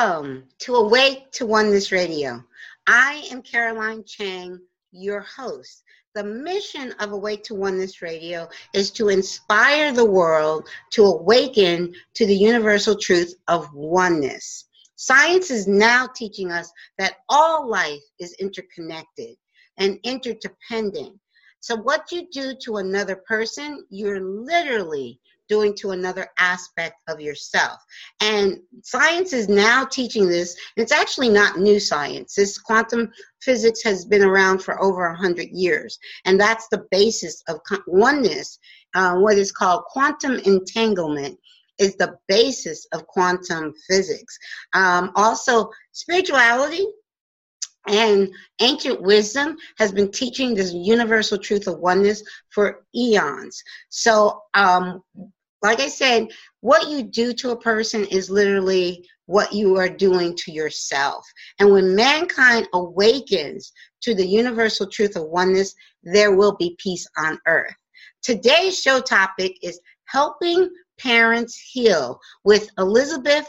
Welcome to Awake to Oneness Radio. I am Caroline Chang, your host. The mission of Awake to Oneness Radio is to inspire the world to awaken to the universal truth of oneness. Science is now teaching us that all life is interconnected and interdependent. So, what you do to another person, you're literally doing to another aspect of yourself. And science is now teaching this. It's actually not new science. This quantum physics has been around for over 100 years. And that's the basis of oneness, uh, what is called quantum entanglement is the basis of quantum physics. Um, also, spirituality and ancient wisdom has been teaching this universal truth of oneness for eons. So, um, like I said, what you do to a person is literally what you are doing to yourself. And when mankind awakens to the universal truth of oneness, there will be peace on earth. Today's show topic is helping parents heal with Elizabeth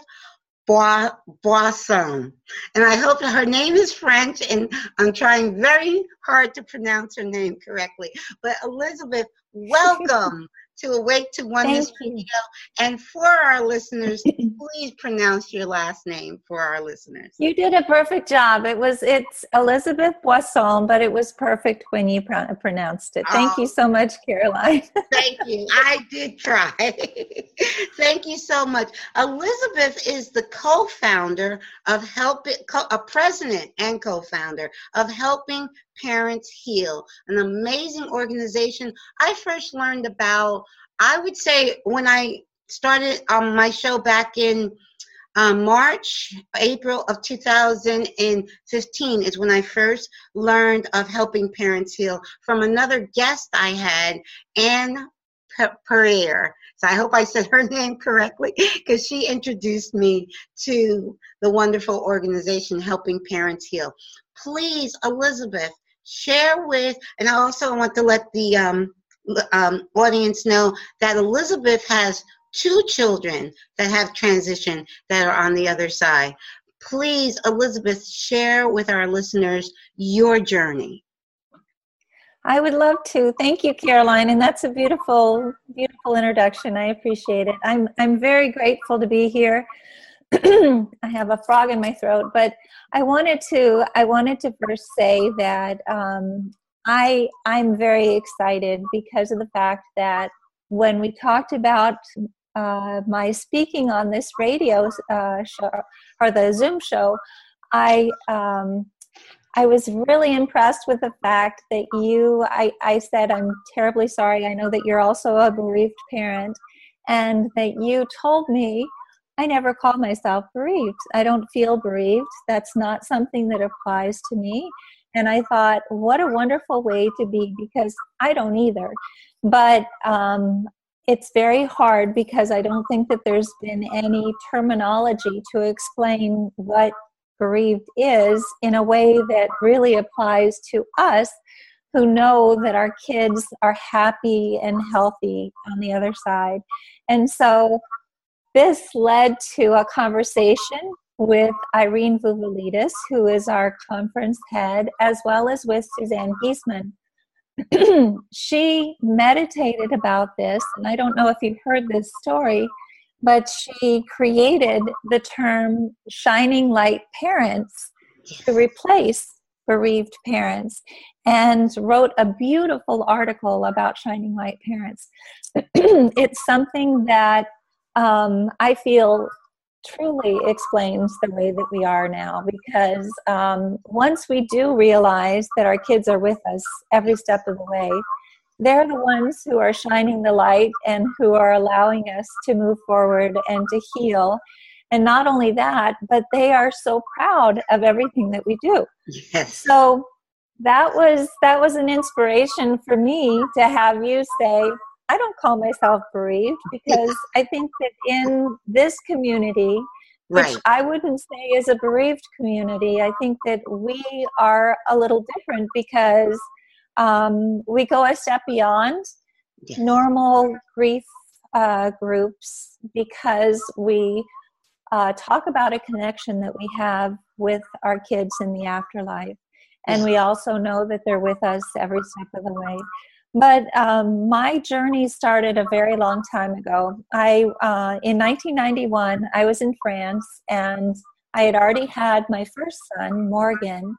Boisson. And I hope her name is French, and I'm trying very hard to pronounce her name correctly. But Elizabeth, welcome to Awake to Oneness Radio. And for our listeners, please pronounce your last name for our listeners. You did a perfect job. It was it's Elizabeth Boisson, but it was perfect when you pr- pronounced it. Thank oh, you so much, Caroline. thank you. I did try. thank you so much. Elizabeth is the co-founder of Help It, a president and co-founder of Helping Parents Heal, an amazing organization I first learned about, I would say, when I started um, my show back in um, March, April of 2015 is when I first learned of helping parents heal from another guest I had, Anne Pereira. So I hope I said her name correctly because she introduced me to the wonderful organization Helping Parents Heal. Please, Elizabeth, share with, and I also want to let the um, um, audience know that Elizabeth has two children that have transitioned that are on the other side. Please, Elizabeth, share with our listeners your journey. I would love to. Thank you, Caroline, and that's a beautiful, beautiful introduction. I appreciate it. I'm I'm very grateful to be here. I have a frog in my throat, but I wanted to I wanted to first say that um, I I'm very excited because of the fact that when we talked about uh, my speaking on this radio uh, show or the Zoom show, I um, I was really impressed with the fact that you I, I said I'm terribly sorry. I know that you're also a bereaved parent, and that you told me I never call myself bereaved. I don't feel bereaved. That's not something that applies to me. And I thought, what a wonderful way to be because I don't either. But um, it's very hard because I don't think that there's been any terminology to explain what bereaved is in a way that really applies to us who know that our kids are happy and healthy on the other side. And so this led to a conversation with Irene Vouvalides, who is our conference head, as well as with Suzanne Giesemann. she meditated about this, and I don't know if you've heard this story, but she created the term shining light parents to replace bereaved parents and wrote a beautiful article about shining light parents. it's something that um, I feel truly explains the way that we are now because um, once we do realize that our kids are with us every step of the way, they're the ones who are shining the light and who are allowing us to move forward and to heal. And not only that, but they are so proud of everything that we do. Yes. So that was that was an inspiration for me to have you say, I don't call myself bereaved because I think that in this community, which right. I wouldn't say is a bereaved community, I think that we are a little different because um, we go a step beyond yes. normal grief uh, groups because we uh, talk about a connection that we have with our kids in the afterlife. And we also know that they're with us every step of the way. But um, my journey started a very long time ago. I, uh, in 1991, I was in France and I had already had my first son, Morgan,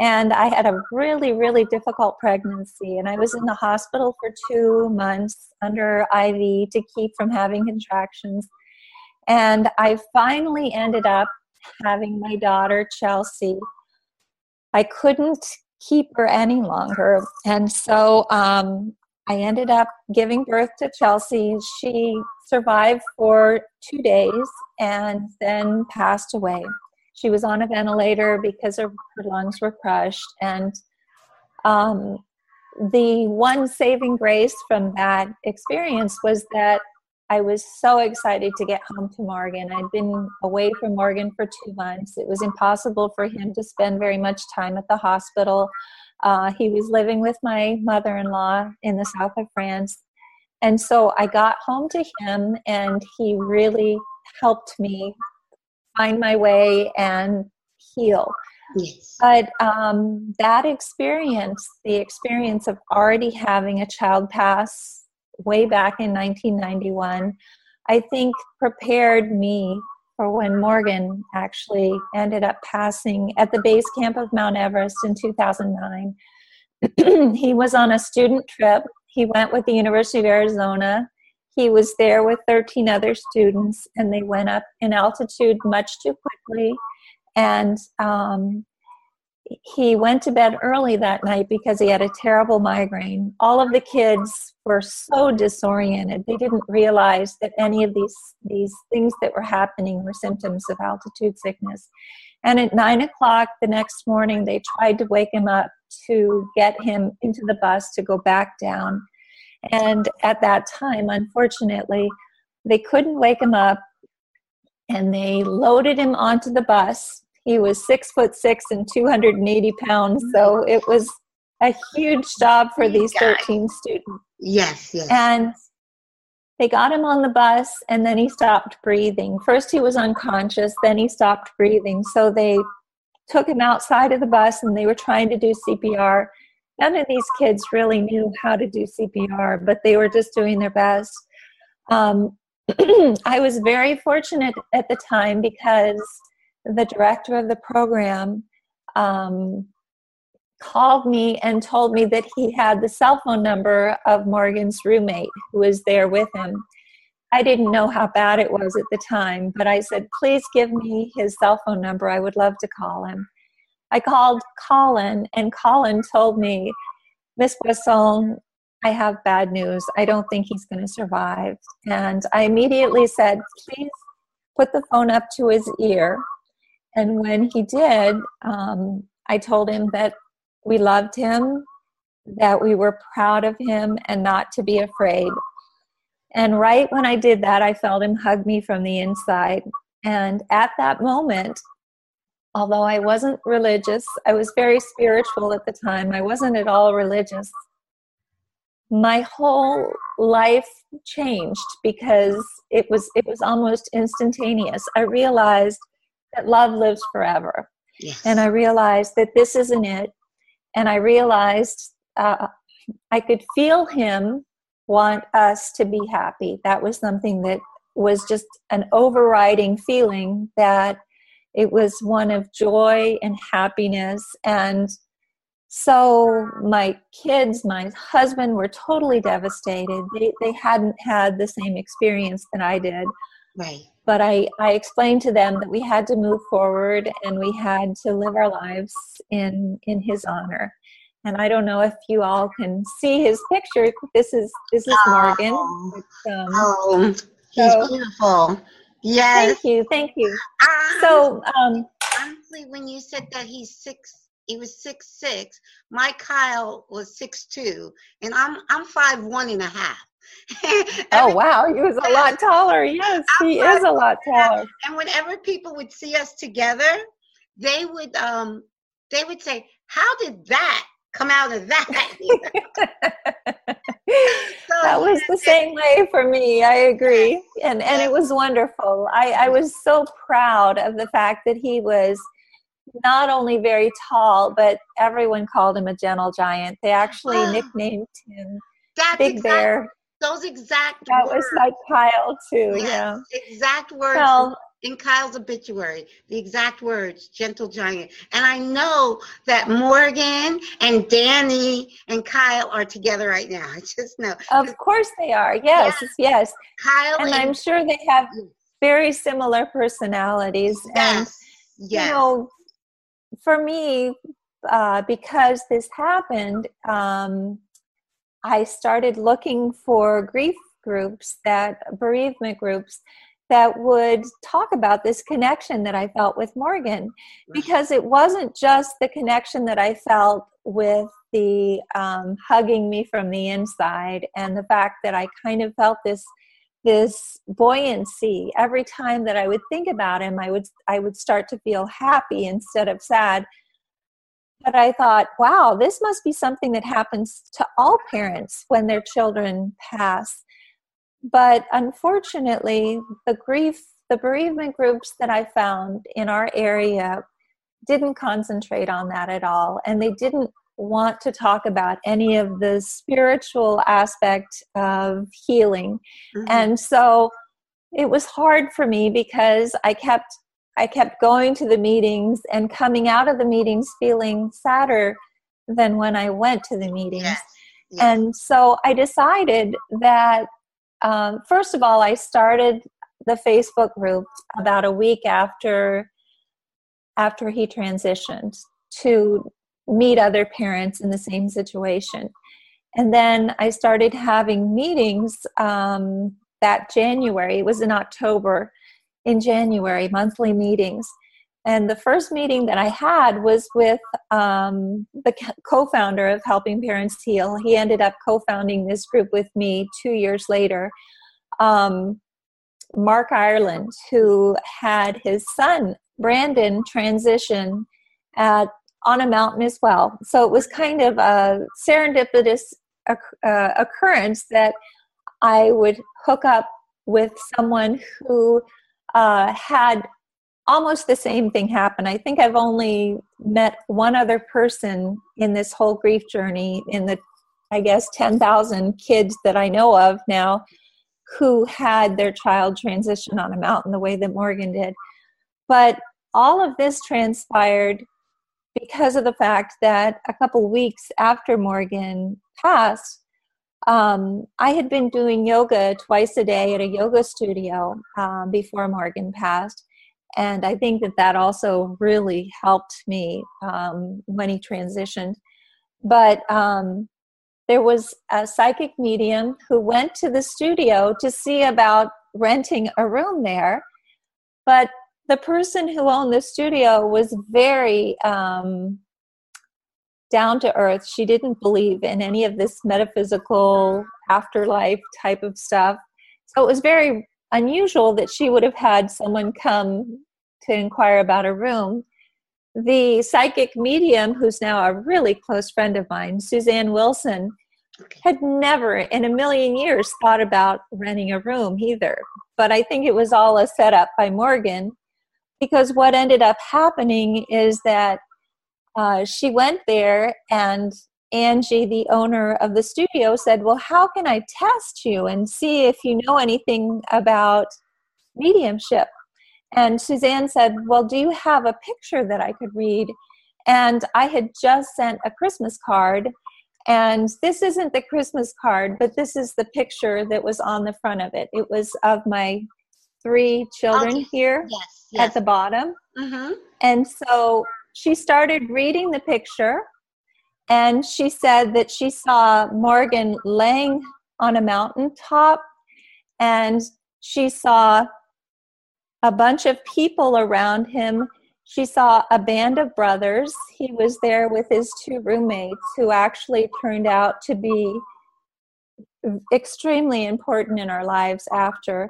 and I had a really, really difficult pregnancy. And I was in the hospital for two months under IV to keep from having contractions. And I finally ended up having my daughter, Chelsea. I couldn't keep her any longer. And so um, I ended up giving birth to Chelsea. She survived for two days and then passed away. She was on a ventilator because her, her lungs were crushed. And um, the one saving grace from that experience was that I was so excited to get home to Morgan. I'd been away from Morgan for two months. It was impossible for him to spend very much time at the hospital. Uh, he was living with my mother in law in the south of France. And so I got home to him, and he really helped me find my way and heal. Yes. But um, that experience, the experience of already having a child pass way back in 1991, I think prepared me for when Morgan actually ended up passing at the base camp of Mount Everest in 2009. he was on a student trip. He went with the University of Arizona. He was there with 13 other students, and they went up in altitude much too quickly. And um, he went to bed early that night because he had a terrible migraine. All of the kids were so disoriented. They didn't realize that any of these, these things that were happening were symptoms of altitude sickness. And at nine o'clock the next morning, they tried to wake him up to get him into the bus to go back down. And at that time, unfortunately, they couldn't wake him up and they loaded him onto the bus he was six foot six and 280 pounds. So it was a huge job for these 13 students. Yes, yes. And they got him on the bus and then he stopped breathing. First he was unconscious, then he stopped breathing. So they took him outside of the bus and they were trying to do CPR. None of these kids really knew how to do CPR, but they were just doing their best. Um, I was very fortunate at the time because the director of the program um, called me and told me that he had the cell phone number of Morgan's roommate who was there with him. I didn't know how bad it was at the time, but I said, please give me his cell phone number. I would love to call him. I called Colin, and Colin told me, Miss Boisson, I have bad news. I don't think he's going to survive. And I immediately said, please put the phone up to his ear and when he did, um, I told him that we loved him, that we were proud of him, and not to be afraid. And right when I did that, I felt him hug me from the inside. And at that moment, although I wasn't religious, I was very spiritual at the time, I wasn't at all religious. My whole life changed because it was it was almost instantaneous. I realized that love lives forever. Yes. And I realized that this isn't it. And I realized uh, I could feel him want us to be happy. That was something that was just an overriding feeling that it was one of joy and happiness. And so my kids, my husband were totally devastated. They, they hadn't had the same experience that I did. Right but I, I explained to them that we had to move forward and we had to live our lives in in his honor. And i don't know if you all can see his picture. This is this is morgan. Oh, um, oh he's so, beautiful. Yes. Thank you thank you. Um, so um honestly when you said that he's six he was six six my kyle was six two and i'm i'm five one and a half oh wow, he was a lot taller. Yes, he is a lot taller. And whenever people would see us together, they would um they would say, "How did that come out of that?" so, that was the same way for me. I agree. and and it was wonderful. I, I was so proud of the fact that he was not only very tall, but everyone called him a gentle giant. They actually oh, nicknamed him Big exactly, Bear. Those exact that words. was like Kyle too. Yes, yeah, exact words. Well, in Kyle's obituary, the exact words, gentle giant. And I know that Morgan and Danny and Kyle are together right now. I just know. Of course they are. Yes, yes. yes. Kyle and, and, I'm sure they have very similar personalities. Yes. And, yes. you know, for me, uh, because this happened, um, I started looking for grief groups that bereavement groups that would talk about this connection that I felt with Morgan. Because it wasn't just the connection that I felt with the um, hugging me from the inside and the fact that I kind of felt this this buoyancy. Every time that I would think about him I would I would start to feel happy instead of sad but I thought wow this must be something that happens to all parents when their children pass but unfortunately, the grief, the bereavement groups that I found in our area didn't concentrate on that at all. And they didn't want to talk about any of the spiritual aspect of healing. Mm-hmm. And so it was hard for me because I kept I kept going to the meetings and coming out of the meetings feeling sadder than when I went to the meetings. Yes. Yes. And so I decided that um, first of all, I started the Facebook group about a week after after he transitioned to meet other parents in the same situation. And then I started having meetings um, that January. It was in October, in January, monthly meetings. And the first meeting that I had was with um, the co founder of Helping Parents Heal. He ended up co founding this group with me two years later. Um, Mark Ireland, who had his son Brandon transition at, on a mountain as well. So it was kind of a serendipitous uh, occurrence that I would hook up with someone who uh, had almost the same thing happen. I think I've only met one other person in this whole grief journey in the, I guess, 10,000 kids that I know of now who had their child transition on a mountain the way that Morgan did. But all of this transpired because of the fact that a couple weeks after Morgan passed, um, I had been doing yoga twice a day at a yoga studio um, before Morgan passed and I think that that also really helped me um, when he transitioned. But um, there was a psychic medium who went to the studio to see about renting a room there, but the person who owned the studio was very um, down to earth. She didn't believe in any of this metaphysical afterlife type of stuff. So it was very unusual that she would have had someone come to inquire about a room. The psychic medium, who's now a really close friend of mine, Suzanne Wilson, had never in a million years thought about renting a room either. But I think it was all a setup by Morgan because what ended up happening is that uh, she went there and Angie, the owner of the studio, said, Well, how can I test you and see if you know anything about mediumship? And Suzanne said, Well, do you have a picture that I could read? And I had just sent a Christmas card. And this isn't the Christmas card, but this is the picture that was on the front of it. It was of my three children okay. here yes, yes. at the bottom. Mm-hmm. And so she started reading the picture and she said that she saw Morgan laying on a mountaintop and she saw a bunch of people around him. She saw a band of brothers. He was there with his two roommates, who actually turned out to be extremely important in our lives after.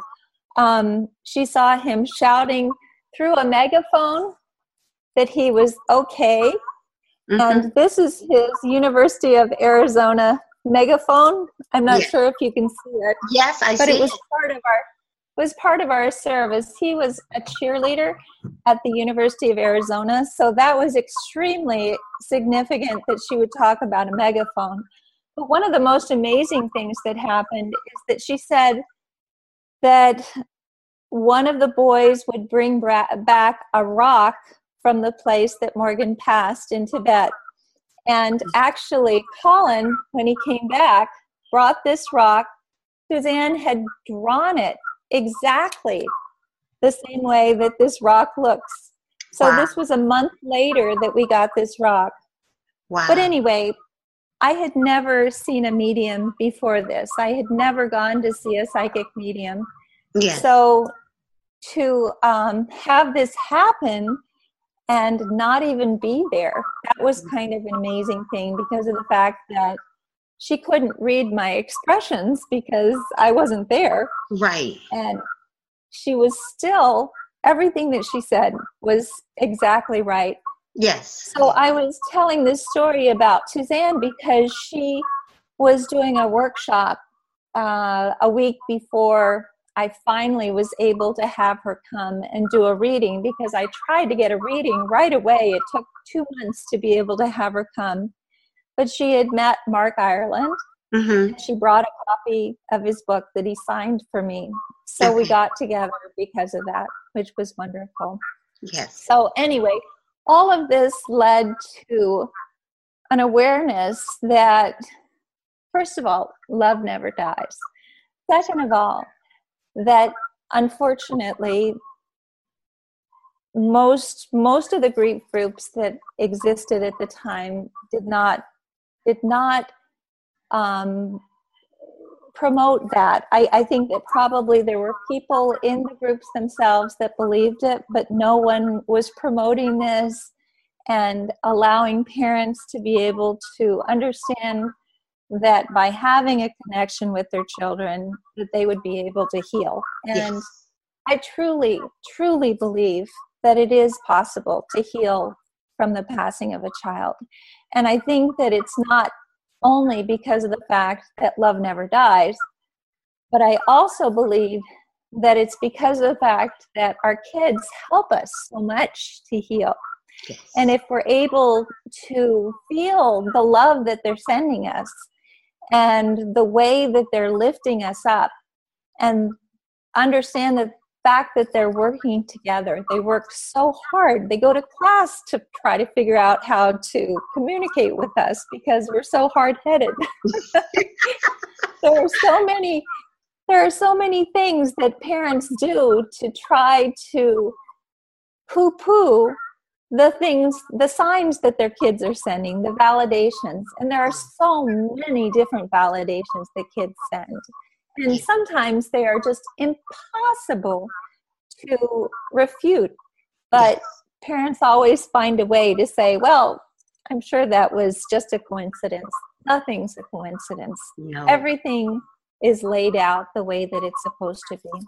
Um, she saw him shouting through a megaphone that he was okay. Mm-hmm. And this is his University of Arizona megaphone. I'm not yes. sure if you can see it. Yes, I but see. But it was part of our was part of our service. He was a cheerleader at the University of Arizona, so that was extremely significant that she would talk about a megaphone. But one of the most amazing things that happened is that she said that one of the boys would bring back a rock from the place that Morgan passed in Tibet. And actually, Colin, when he came back, brought this rock. Suzanne had drawn it exactly the same way that this rock looks. So wow. this was a month later that we got this rock. Wow. But anyway, I had never seen a medium before this. I had never gone to see a psychic medium. Yes. So to um, have this happen and not even be there, that was kind of an amazing thing because of the fact that she couldn't read my expressions because I wasn't there. Right. And she was still, everything that she said was exactly right. Yes. So I was telling this story about Suzanne because she was doing a workshop uh, a week before I finally was able to have her come and do a reading because I tried to get a reading right away. It took two months to be able to have her come. But she had met Mark Ireland. Mm-hmm. She brought a copy of his book that he signed for me. So we got together because of that, which was wonderful. Yes. So, anyway, all of this led to an awareness that, first of all, love never dies. Second of all, that unfortunately, most most of the grief groups that existed at the time did not did not um, promote that. I, I think that probably there were people in the groups themselves that believed it, but no one was promoting this and allowing parents to be able to understand that by having a connection with their children that they would be able to heal and yes. i truly truly believe that it is possible to heal from the passing of a child and I think that it's not only because of the fact that love never dies, but I also believe that it's because of the fact that our kids help us so much to heal. Yes. And if we're able to feel the love that they're sending us and the way that they're lifting us up and understand the fact that they're working together. They work so hard. They go to class to try to figure out how to communicate with us because we're so hard headed. there are so many there are so many things that parents do to try to poo poo the things, the signs that their kids are sending, the validations. And there are so many different validations that kids send. And sometimes they are just impossible to refute. But parents always find a way to say, well, I'm sure that was just a coincidence. Nothing's a coincidence. No. Everything is laid out the way that it's supposed to be.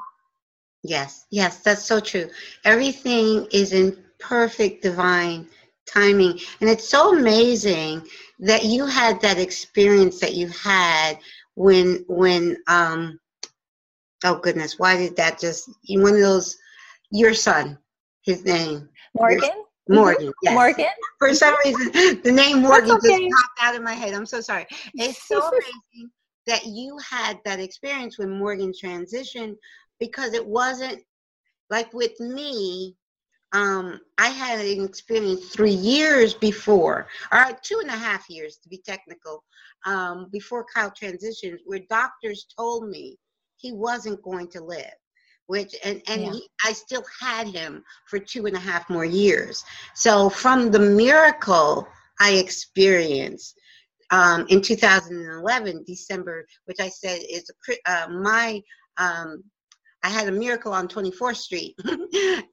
Yes, yes, that's so true. Everything is in perfect divine timing. And it's so amazing that you had that experience that you had when when um oh goodness why did that just one of those your son his name morgan your, morgan yes. morgan for some reason the name morgan okay. just popped out of my head i'm so sorry it's so amazing that you had that experience when morgan transitioned because it wasn't like with me um, I had an experience three years before, or two and a half years to be technical, um, before Kyle transitioned, where doctors told me he wasn't going to live. Which and and yeah. he, I still had him for two and a half more years. So from the miracle I experienced um, in 2011, December, which I said is uh, my um, I had a miracle on 24th Street,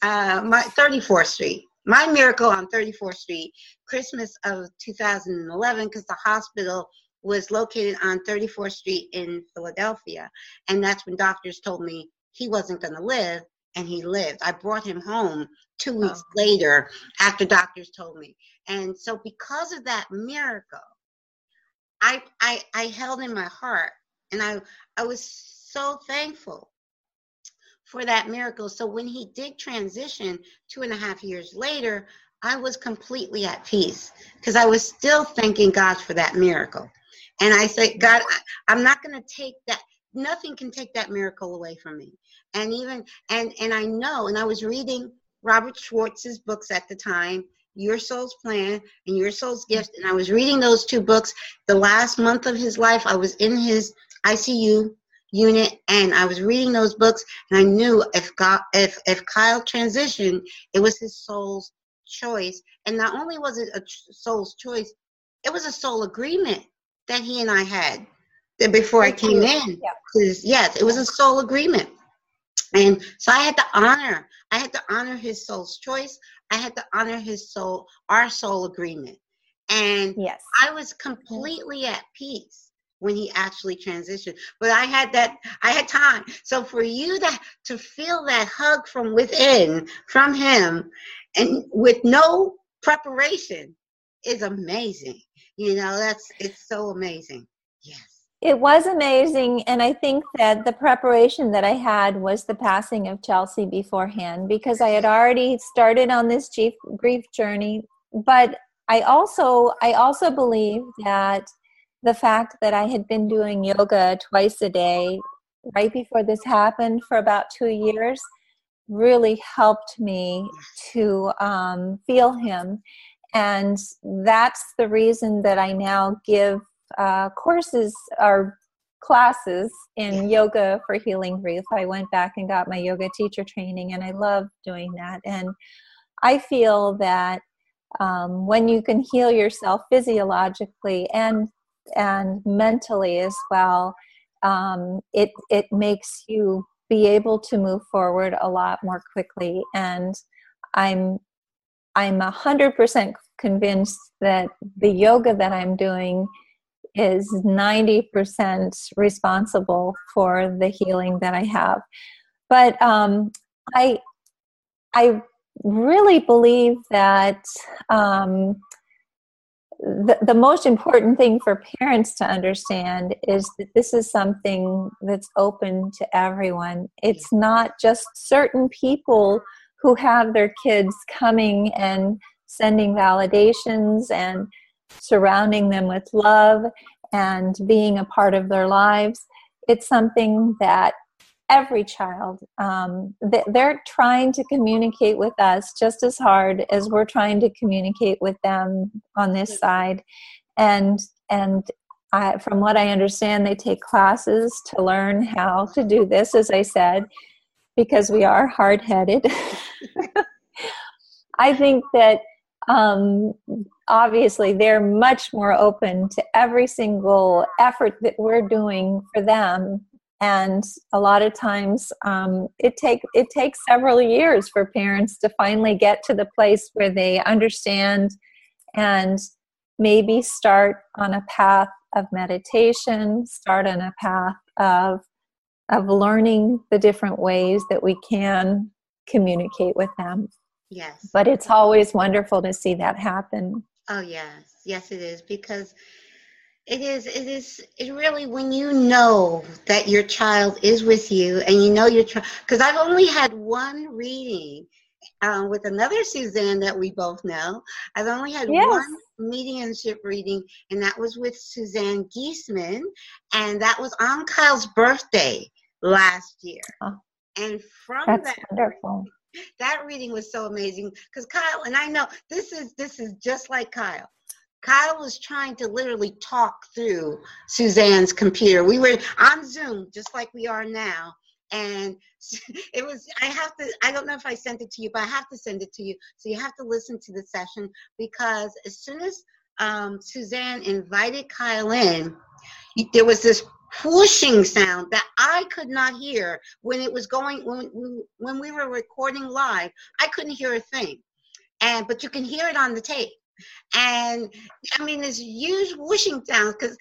uh, my 34th Street. My miracle on 34th Street, Christmas of 2011, because the hospital was located on 34th Street in Philadelphia. And that's when doctors told me he wasn't going to live, and he lived. I brought him home two weeks oh. later after doctors told me. And so, because of that miracle, I, I, I held in my heart, and I, I was so thankful for that miracle. So when he did transition two and a half years later, I was completely at peace because I was still thanking God for that miracle. And I said, God, I, am not going to take that. Nothing can take that miracle away from me. And even and and I know. And I was reading Robert Schwartz's books at the time, Your Soul's Plan and Your Soul's Gift. And I was reading those two books. The last month of his life, I was in his ICU unit and I was reading those books and I knew if God if if Kyle transitioned, it was his soul's choice. And not only was it a soul's choice, it was a soul agreement that he and I had before I came in. Yeah. Yes, it was a soul agreement. And so I had to honor, I had to honor his soul's choice. I had to honor his soul, our soul agreement. And yes. I was completely at peace when he actually transitioned. But I had that, I had time. So for you to, to feel that hug from within, from him, and with no preparation is amazing. You know, that's, it's so amazing. Yes. It was amazing. And I think that the preparation that I had was the passing of Chelsea beforehand because I had already started on this grief journey. But I also, I also believe that the fact that I had been doing yoga twice a day right before this happened for about two years really helped me to um, feel him. And that's the reason that I now give uh, courses or classes in yoga for healing grief. I went back and got my yoga teacher training, and I love doing that. And I feel that um, when you can heal yourself physiologically and and mentally as well, um, it it makes you be able to move forward a lot more quickly. And I'm I'm a hundred percent convinced that the yoga that I'm doing is 90% responsible for the healing that I have. But um, I, I really believe that um, the, the most important thing for parents to understand is that this is something that's open to everyone. It's not just certain people who have their kids coming and sending validations and surrounding them with love and being a part of their lives. It's something that every child. Um, they're trying to communicate with us just as hard as we're trying to communicate with them on this side. And and I, from what i understand they take classes to learn how to do this as i said because we are hard-headed. I think that um, obviously they're much more open to every single effort that we're doing for them and a lot of times um, it take it takes several years for parents to finally get to the place where they understand and maybe start on a path of meditation start on a path of of learning the different ways that we can communicate with them Yes. But it's always wonderful to see that happen. Oh, yes. Yes, it is. Because it is, it is, it really, when you know that your child is with you and you know your child, because I've only had one reading um, with another Suzanne that we both know. I've only had yes. one mediumship reading, and that was with Suzanne Giesemann, and that was on Kyle's birthday last year. Oh, and from that, wonderful that reading was so amazing because Kyle and I know this is this is just like Kyle. Kyle was trying to literally talk through Suzanne's computer. We were on Zoom just like we are now. And it was, I have to, I don't know if I sent it to you, but I have to send it to you. So you have to listen to the session because as soon as um, Suzanne invited Kyle in, there was this whooshing sound that I could not hear when it was going when when we were recording live. I couldn't hear a thing, and but you can hear it on the tape. And I mean, this huge whooshing sound because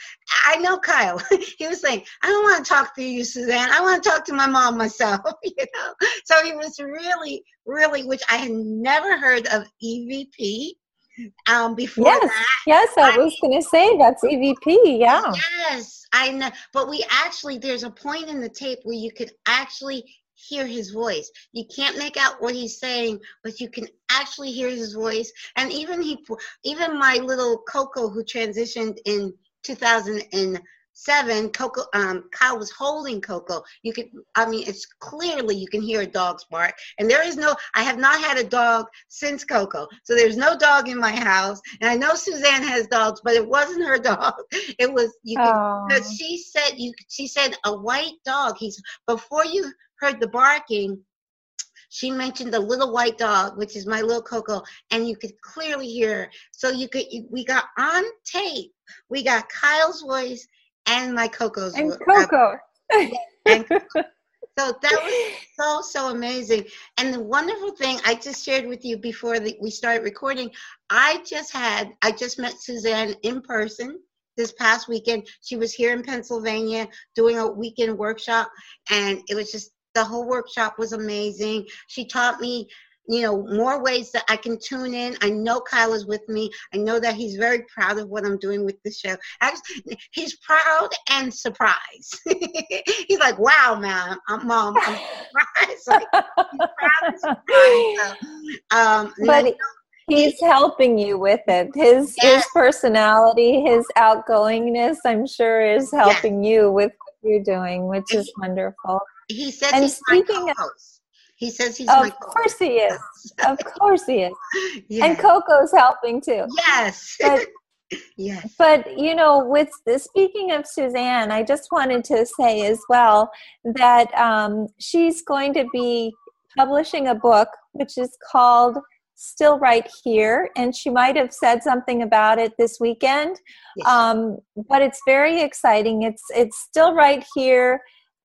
I know Kyle. he was saying, "I don't want to talk to you, Suzanne. I want to talk to my mom myself." you know, so he was really, really, which I had never heard of EVP um, before yes, that. Yes, I, I was going to say that's EVP. Yeah. Yes, I know. But we actually, there's a point in the tape where you could actually hear his voice. You can't make out what he's saying, but you can actually hear his voice. And even he, even my little Coco who transitioned in 2007, Coco, um, Kyle was holding Coco. You could, I mean, it's clearly you can hear a dog's bark. And there is no, I have not had a dog since Coco. So there's no dog in my house. And I know Suzanne has dogs, but it wasn't her dog. It was, you could, she said, you, she said a white dog. He's, before you heard the barking, she mentioned the little white dog, which is my little Coco, and you could clearly hear. Her. So you could, you, we got on tape. We got Kyle's voice and my Coco's and uh, Coco. and so that was so so amazing. And the wonderful thing I just shared with you before the, we started recording, I just had I just met Suzanne in person this past weekend. She was here in Pennsylvania doing a weekend workshop, and it was just the whole workshop was amazing. She taught me, you know, more ways that I can tune in. I know Kyle is with me. I know that he's very proud of what I'm doing with the show. Actually, he's proud and surprised. he's like, "Wow, man, I'm mom, I'm surprised." like, he's proud and surprised. So, um, but he's helping you with it. His yes. his personality, his outgoingness, I'm sure, is helping yes. you with what you're doing, which is wonderful. He says and he's speaking my co-host. He says he's of my course he is. of course he is. Yes. And Coco's helping too. Yes. But, yes. But you know, with the, speaking of Suzanne, I just wanted to say as well that um, she's going to be publishing a book which is called still right here and she might have said something about it this weekend yes. um, but it's very exciting it's it's still right here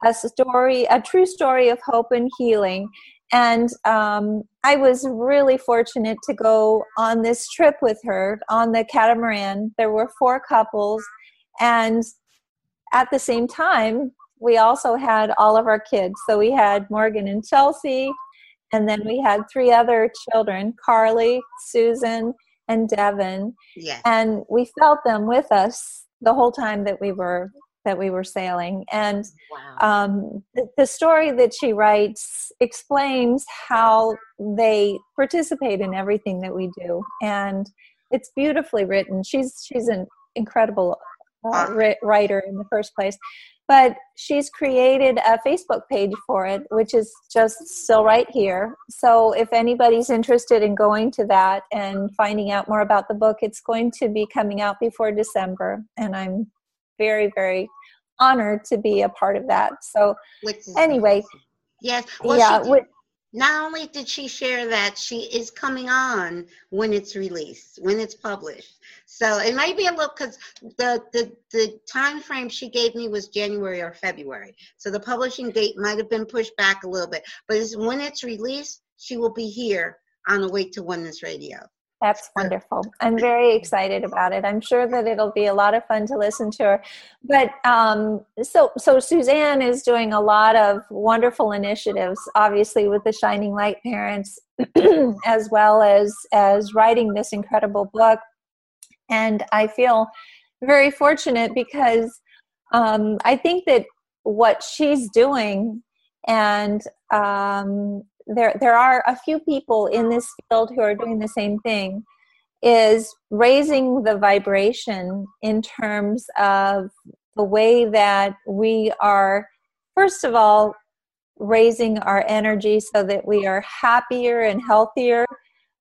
a story, a true story of hope and healing. And um, I was really fortunate to go on this trip with her on the catamaran. There were four couples, and at the same time, we also had all of our kids. So we had Morgan and Chelsea, and then we had three other children Carly, Susan, and Devin. Yes. And we felt them with us the whole time that we were that we were sailing. And wow. um, the, the, story that she writes explains how they participate in everything that we do, and it's beautifully written. She's she's an incredible uh, writer in the first place. But she's created a Facebook page for it, which is just still right here. So if anybody's interested in going to that and finding out more about the book, it's going to be coming out before December. And I'm very, very honored to be a part of that. So, anyway, amazing. yes, well, yeah. Did, not only did she share that, she is coming on when it's released, when it's published. So it might be a little because the, the the time frame she gave me was January or February. So the publishing date might have been pushed back a little bit. But it's, when it's released, she will be here on Awake to Oneness Radio. That's wonderful. I'm very excited about it. I'm sure that it'll be a lot of fun to listen to her. But um, so, so Suzanne is doing a lot of wonderful initiatives, obviously with the Shining Light Parents, as well as as writing this incredible book. And I feel very fortunate because um, I think that what she's doing and um, there there are a few people in this field who are doing the same thing is raising the vibration in terms of the way that we are first of all raising our energy so that we are happier and healthier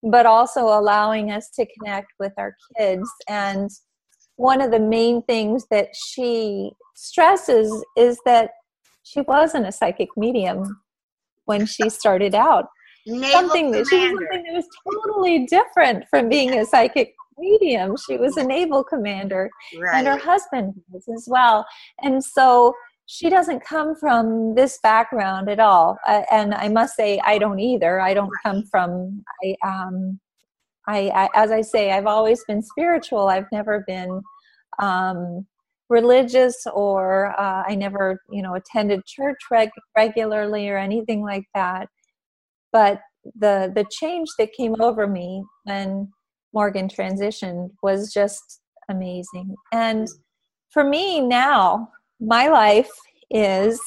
but also allowing us to connect with our kids. And one of the main things that she stresses is that she wasn't a psychic medium when she started out. Something that she was something that was totally different from being a psychic medium. She was a naval commander, right. and her husband was as well. And so she doesn't come from this background at all. Uh, and I must say, I don't either. I don't come from. I, um, I, I, as I say, I've always been spiritual. I've never been um, religious or uh, I never, you know, attended church reg- regularly or anything like that. But the the change that came over me when Morgan transitioned was just amazing. And for me now, my life is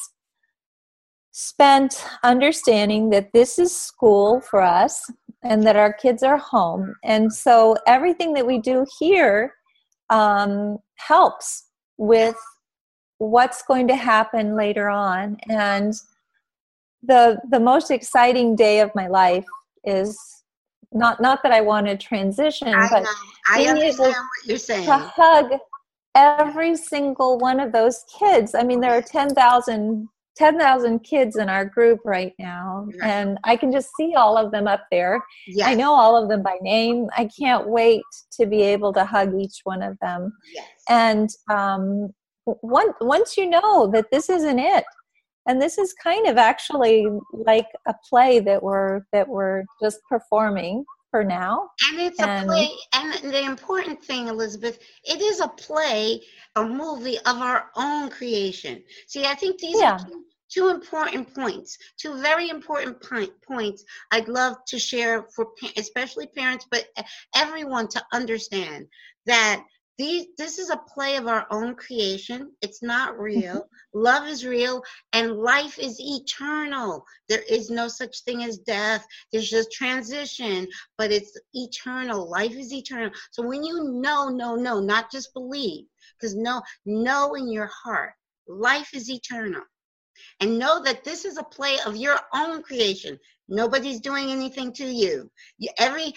spent understanding that this is school for us and that our kids are home. And so everything that we do here um, helps with what's going to happen later on. And the the most exciting day of my life is not not that I want to transition, I but know. I understand what you're saying. to hug every single one of those kids. I mean, there are 10,000 10,000 kids in our group right now, Right. and I can just see all of them up there. Yes. I know all of them by name. I can't wait to be able to hug each one of them. Yes. And um, once once you know that this isn't it, and this is kind of actually like a play that we're that we're just performing for now. And it's And- a play, and the important thing, Elizabeth, it is a play, a movie of our own creation. See, I think these Yeah. are two, two important points, two very important point, points I'd love to share for especially parents, but e- everyone to understand that these, this is a play of our own creation. It's not mm-hmm. real. Love is real, and life is eternal. There is no such thing as death. There's just transition but it's eternal. Life is eternal. So when you know, know, know, not just believe, because know, know in your heart, life is eternal. And know that this is a play of your own creation. Nobody's doing anything to you. every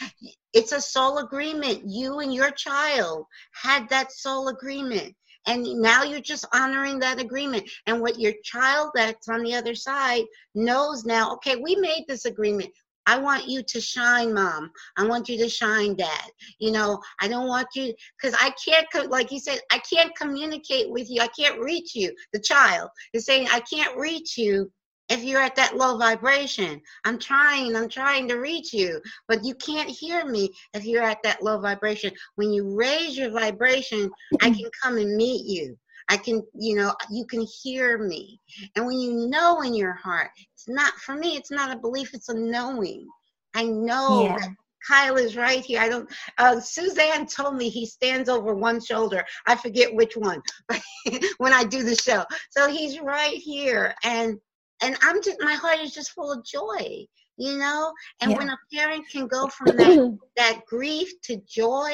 it's a soul agreement. You and your child had that soul agreement. And now you're just honoring that agreement. And what your child that's on the other side knows now, okay, we made this agreement. I want you to shine, mom. I want you to shine, dad. You know, I don't want you because I can't, like you said, I can't communicate with you. I can't reach you. The child is saying, I can't reach you if you're at that low vibration. I'm trying, I'm trying to reach you, but you can't hear me if you're at that low vibration. When you raise your vibration, I can come and meet you. I can, you know, you can hear me. And when you know in your heart, it's not for me, it's not a belief, it's a knowing. I know Yeah. that Kyle is right here. I don't uh, Suzanne told me he stands over one shoulder. I forget which one when I do the show. So he's right here. And and I'm just my heart is just full of joy, you know? And Yeah. when a parent can go from that that grief to joy,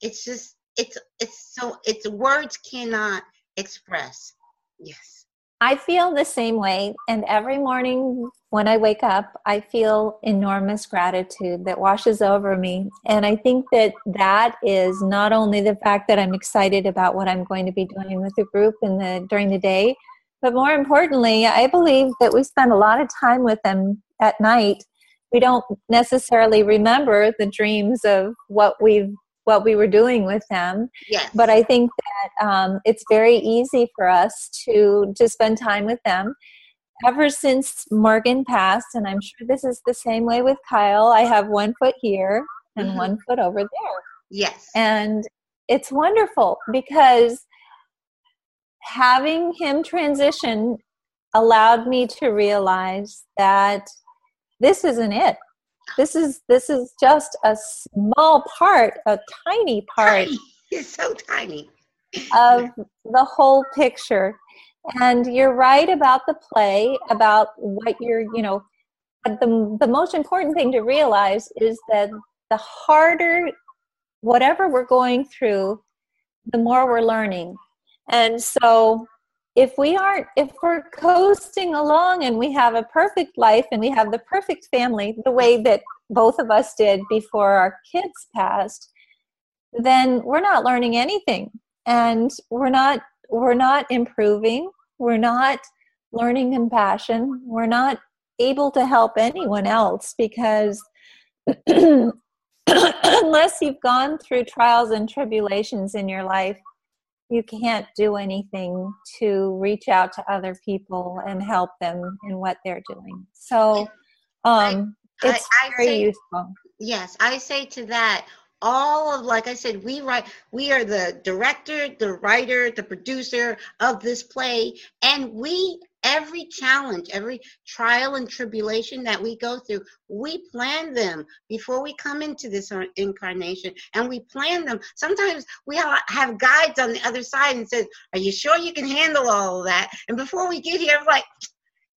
it's just it's it's so it's words cannot express. Yes. I feel the same way, and every morning when I wake up, I feel enormous gratitude that washes over me. And I think that that is not only the fact that I'm excited about what I'm going to be doing with the group in the during the day, but more importantly, I believe that we spend a lot of time with them at night. We don't necessarily remember the dreams of what we've what we were doing with them Yes. but I think that um, it's very easy for us to to spend time with them. Ever since Morgan passed, and I'm sure this is the same way with Kyle, I have one foot here and Mhm. one foot over there, yes. and it's wonderful because having him transition allowed me to realize that this isn't it. This is this is just a small part, a tiny part Tiny. It's so tiny. of the whole picture. And you're right about the play, about what you're, you know, the, the most important thing to realize is that the harder, whatever we're going through, the more we're learning. And so if we aren't, if we're coasting along and we have a perfect life and we have the perfect family, the way that both of us did before our kids passed, then we're not learning anything. And we're not we're not improving. We're not learning compassion. We're not able to help anyone else because unless you've gone through trials and tribulations in your life you can't do anything to reach out to other people and help them in what they're doing. So um I- it's I very say- useful. Yes, I say to that, all of, like I said, we write, we are the director, the writer, the producer of this play, and we, every challenge, every trial and tribulation that we go through, we plan them before we come into this incarnation, and we plan them. Sometimes we ha- have guides on the other side and says, "Are you sure you can handle all of that?" And before we get here, I'm like.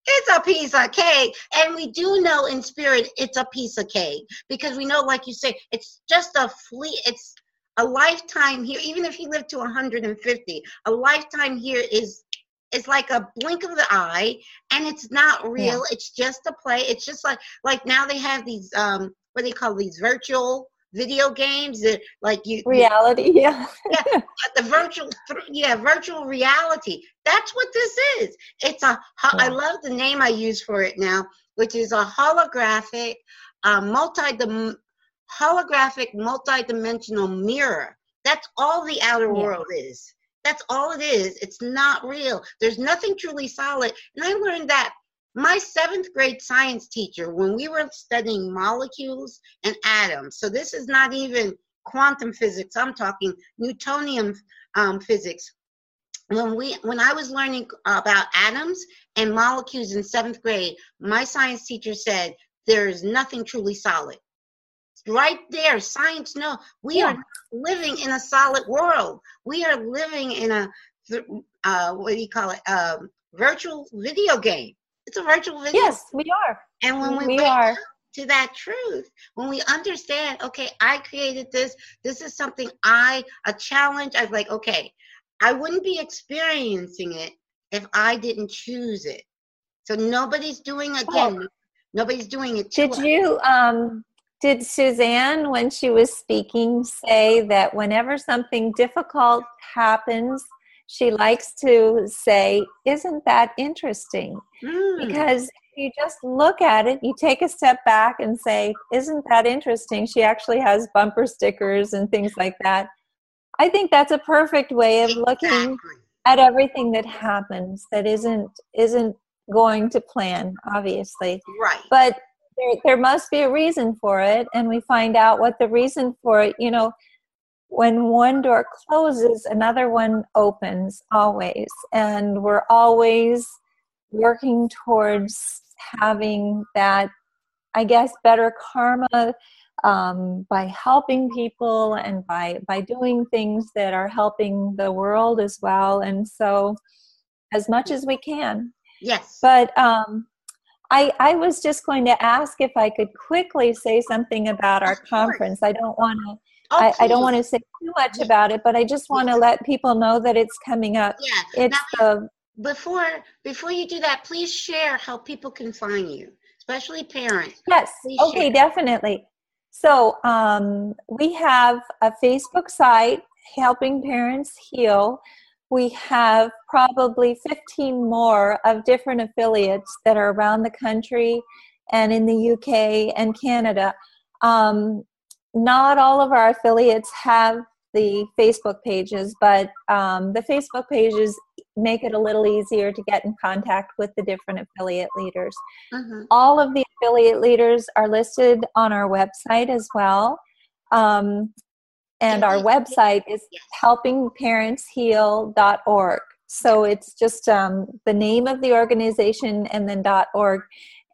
it's a piece of cake. And we do know in spirit it's a piece of cake because we know, like you say, it's just a flea. It's a lifetime here. Even if you live to 150, a lifetime here is is like a blink of the eye, and it's not real. Yeah. It's just a play. It's just like like now they have these um what do they call these virtual video games that like you reality yeah yeah the virtual yeah virtual reality that's what this is it's a i love the name i use for it now which is a holographic uh, multi the holographic multi-dimensional mirror that's all the outer yeah. world is that's all it is it's not real there's nothing truly solid and i learned that my seventh grade science teacher, when we were studying molecules and atoms, so this is not even quantum physics, I'm talking Newtonian um, physics. When we, when I was learning about atoms and molecules in seventh grade, my science teacher said there is nothing truly solid. Right there, science. No, we yeah. are living in a solid world. We are living in a uh, what do you call it? Um, virtual video game it's a virtual video. Yes, we are. And when we, we are to that truth, when we understand, okay, I created this, this is something I, a challenge, I was like, okay, I wouldn't be experiencing it if I didn't choose it. So nobody's doing again, nobody's doing it. Did you, um, did Suzanne, when she was speaking, say that whenever something difficult happens, she likes to say, Isn't that interesting? Mm. Because you just look at it, you take a step back and say, Isn't that interesting? She actually has bumper stickers and things like that. I think that's a perfect way of looking exactly. at everything that happens that isn't isn't going to plan, obviously. Right. But there, there must be a reason for it, and we find out what the reason for it, you know, when one door closes, another one opens always. And we're always working towards having that, I guess, better karma um, by helping people and by, by doing things that are helping the world as well. And so, as much as we can. Yes. But um, I, I was just going to ask if I could quickly say something about our conference. I don't want to Oh, I, I, don't want to say too much about it, but I just want to let people know that it's coming up. Yeah. It's now, the before before you do that, please share how people can find you, especially parents. Yes. Please okay, share. definitely. So um, we have a Facebook site, Helping Parents Heal. We have probably 15 more of different affiliates that are around the country and in the UK and Canada. Um, not all of our affiliates have the Facebook pages, but um, the Facebook pages make it a little easier to get in contact with the different affiliate leaders. Mm-hmm. All of the affiliate leaders are listed on our website as well. Um, and our website is helpingparentsheal.org. So it's just um, the name of the organization and then .org.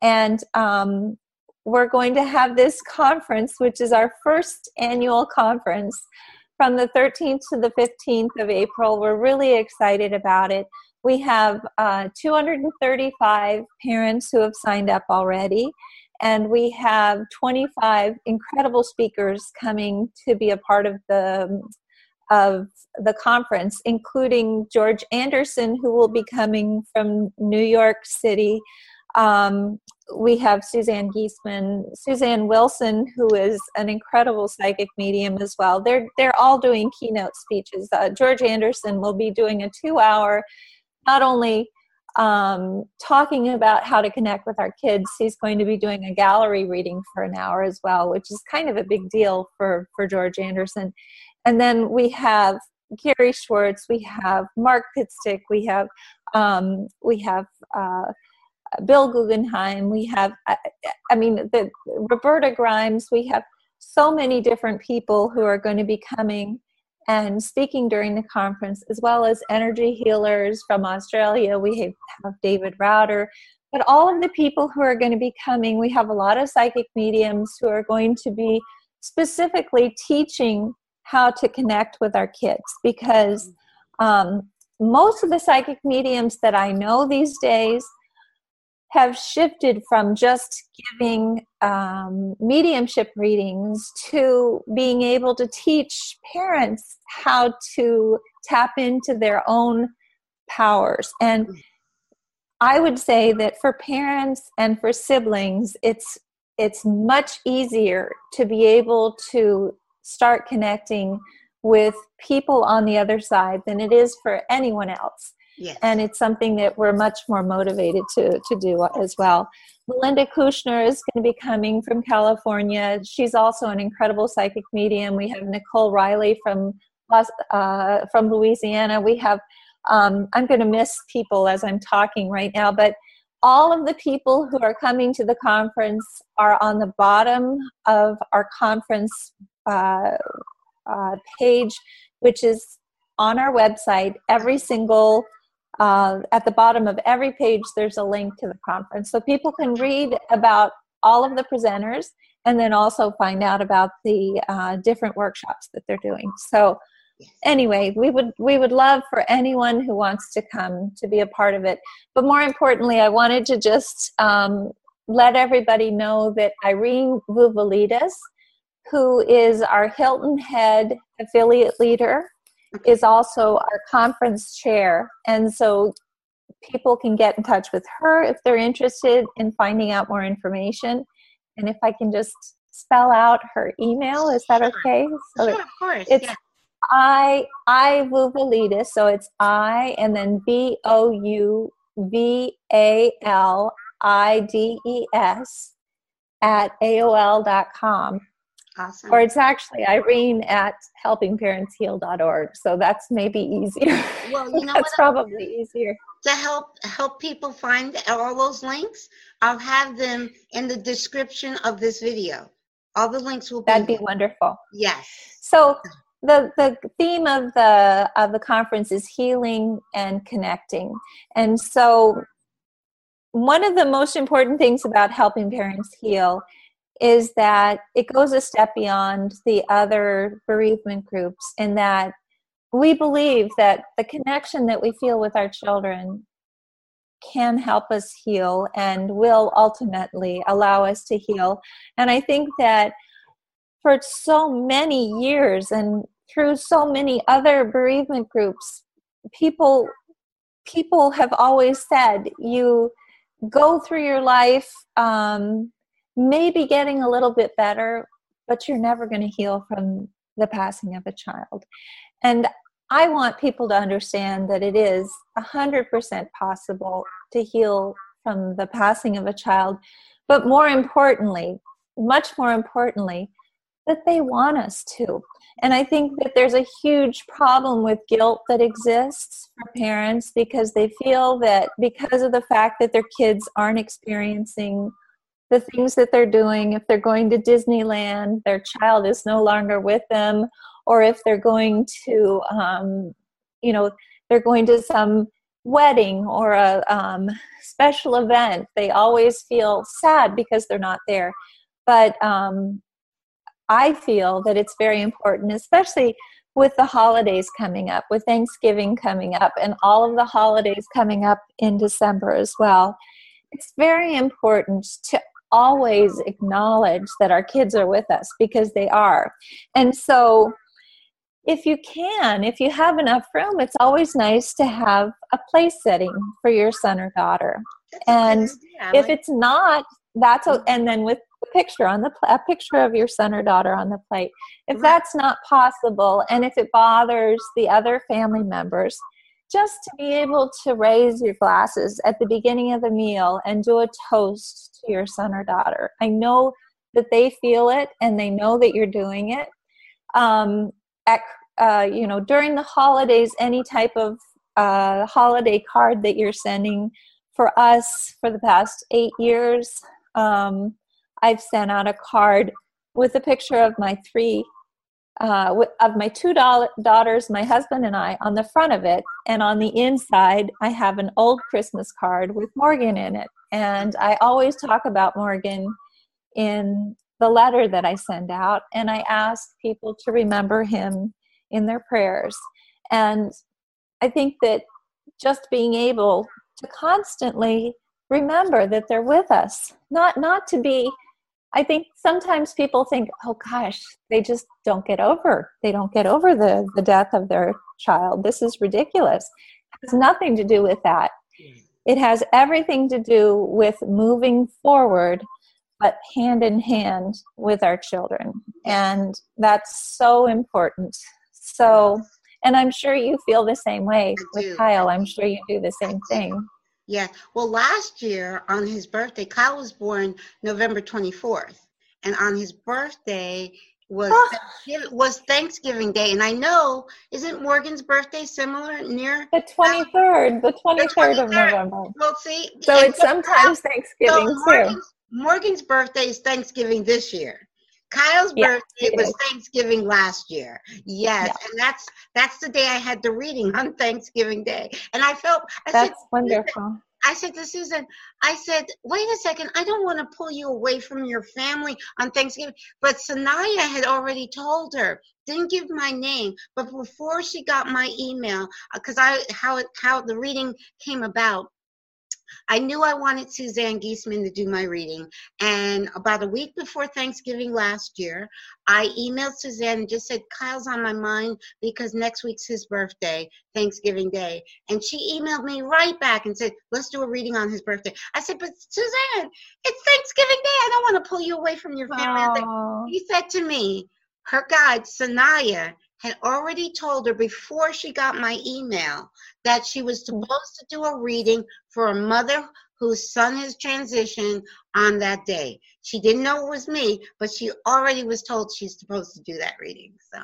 And um, we're going to have this conference, which is our first annual conference from the 13th to the 15th of April. We're really excited about it. We have uh, 235 parents who have signed up already, and we have 25 incredible speakers coming to be a part of the of the conference, including George Anderson, who will be coming from New York City. Um, we have Suzanne Giesemann, Suzanne Wilson, who is an incredible psychic medium as well. They're they're all doing keynote speeches. Uh, George Anderson will be doing a two-hour, not only um, talking about how to connect with our kids. He's going to be doing a gallery reading for an hour as well, which is kind of a big deal for for George Anderson. And then we have Gary Schwartz, we have Mark Pitstick, we have um, we have. Uh, Bill Guggenheim, we have, I mean, the Roberta Grimes, we have so many different people who are going to be coming and speaking during the conference, as well as energy healers from Australia. We have, have David Rauter, but all of the people who are going to be coming, we have a lot of psychic mediums who are going to be specifically teaching how to connect with our kids because um, most of the psychic mediums that I know these days have shifted from just giving um, mediumship readings to being able to teach parents how to tap into their own powers. And I would say that for parents and for siblings, it's it's much easier to be able to start connecting with people on the other side than it is for anyone else. Yes. And it's something that we're much more motivated to, to do as well. Melinda Kushner is going to be coming from California. She's also an incredible psychic medium. We have Nicole Riley from uh, from Louisiana. We have um, I'm going to miss people as I'm talking right now, but all of the people who are coming to the conference are on the bottom of our conference uh, uh, page, which is on our website. Every single uh, at the bottom of every page, there's a link to the conference. So people can read about all of the presenters and then also find out about the uh, different workshops that they're doing. So anyway, we would we would love for anyone who wants to come to be a part of it. But more importantly, I wanted to just um, let everybody know that Irene Vouvalides, who is our Hilton Head affiliate leader is also our conference chair. And so people can get in touch with her if they're interested in finding out more information. And if I can just spell out her email, is that okay? So sure, of course. It's yeah. I I Vouvalides, so it's I and then B O U V A L I D E S at AOL.com. Awesome. Or it's actually Irene at helpingparentsheal.org. So that's maybe easier. Well, you know that's probably easier. To help help people find all those links, I'll have them in the description of this video. All the links will be That'd be wonderful. Yes. So the the theme of the of the conference is healing and connecting. And so one of the most important things about helping parents heal is that it goes a step beyond the other bereavement groups in that we believe that the connection that we feel with our children can help us heal and will ultimately allow us to heal. And I think that for so many years and through so many other bereavement groups, people people have always said you go through your life um, maybe getting a little bit better, but you're never going to heal from the passing of a child. And I want people to understand that it is 100% possible to heal from the passing of a child, but more importantly, much more importantly, that they want us to. And I think that there's a huge problem with guilt that exists for parents because they feel that because of the fact that their kids aren't experiencing the things that they're doing. If they're going to disneyland their child is no longer with them. Or if they're going to um, you know they're going to some wedding or a um, special event. They always feel sad because they're not there. But um, i feel that it's very important especially with the holidays coming up with thanksgiving coming up and all of the holidays coming up in december as well. It's very important to always acknowledge that our kids are with us because they are. And so, if you can, if you have enough room, it's always nice to have a place setting for your son or daughter. That's and if it's not, that's a, and then with a picture on the a picture of your son or daughter on the plate. If that's not possible, and if it bothers the other family members, just to be able to raise your glasses at the beginning of the meal and do a toast to your son or daughter. I know that they feel it and they know that you're doing it. Um, at, uh, you know, during the holidays, any type of uh, holiday card that you're sending for us for the past eight years, um, I've sent out a card with a picture of my three uh, of my two daughters, my husband and I, on the front of it. And on the inside, I have an old Christmas card with Morgan in it. And I always talk about Morgan in the letter that I send out. And I ask people to remember him in their prayers. And I think that just being able to constantly remember that they're with us not not to be i think sometimes people think oh gosh they just don't get over they don't get over the the death of their child. This is ridiculous. It has nothing to do with that. It has everything to do with moving forward but hand in hand with our children. And that's so important. So and i'm sure you feel the same way with kyle. I'm sure you do the same thing yeah. Well, last year on his birthday, Kyle was born November 24th. And on his birthday was was Thanksgiving Day. And I know, isn't Morgan's birthday similar near the 23rd, the 23rd, the 23rd. of November. Well, see. So it's sometimes Thanksgiving so Morgan's, too. Morgan's birthday is Thanksgiving this year. Kyle's yeah, birthday was Thanksgiving last year. Yes, yeah. and that's that's the day I had the reading on Thanksgiving Day, and I felt I that's said, wonderful. I said to Susan, I said, wait a second, I don't want to pull you away from your family on Thanksgiving. But Sanaya had already told her, didn't give my name, but before she got my email, because uh, I how it how the reading came about, I knew I wanted Suzanne Giesemann to do my reading. And about a week before Thanksgiving last year, I emailed Suzanne and just said, Kyle's on my mind because next week's his birthday, Thanksgiving Day. And she emailed me right back and said, let's do a reading on his birthday. I said, but Suzanne, it's Thanksgiving Day. I don't want to pull you away from your family. Aww. He said to me, her guide, Sanaya, had already told her before she got my email that she was supposed to do a reading for a mother whose son has transitioned on that day. She didn't know it was me, but she already was told she's supposed to do that reading. So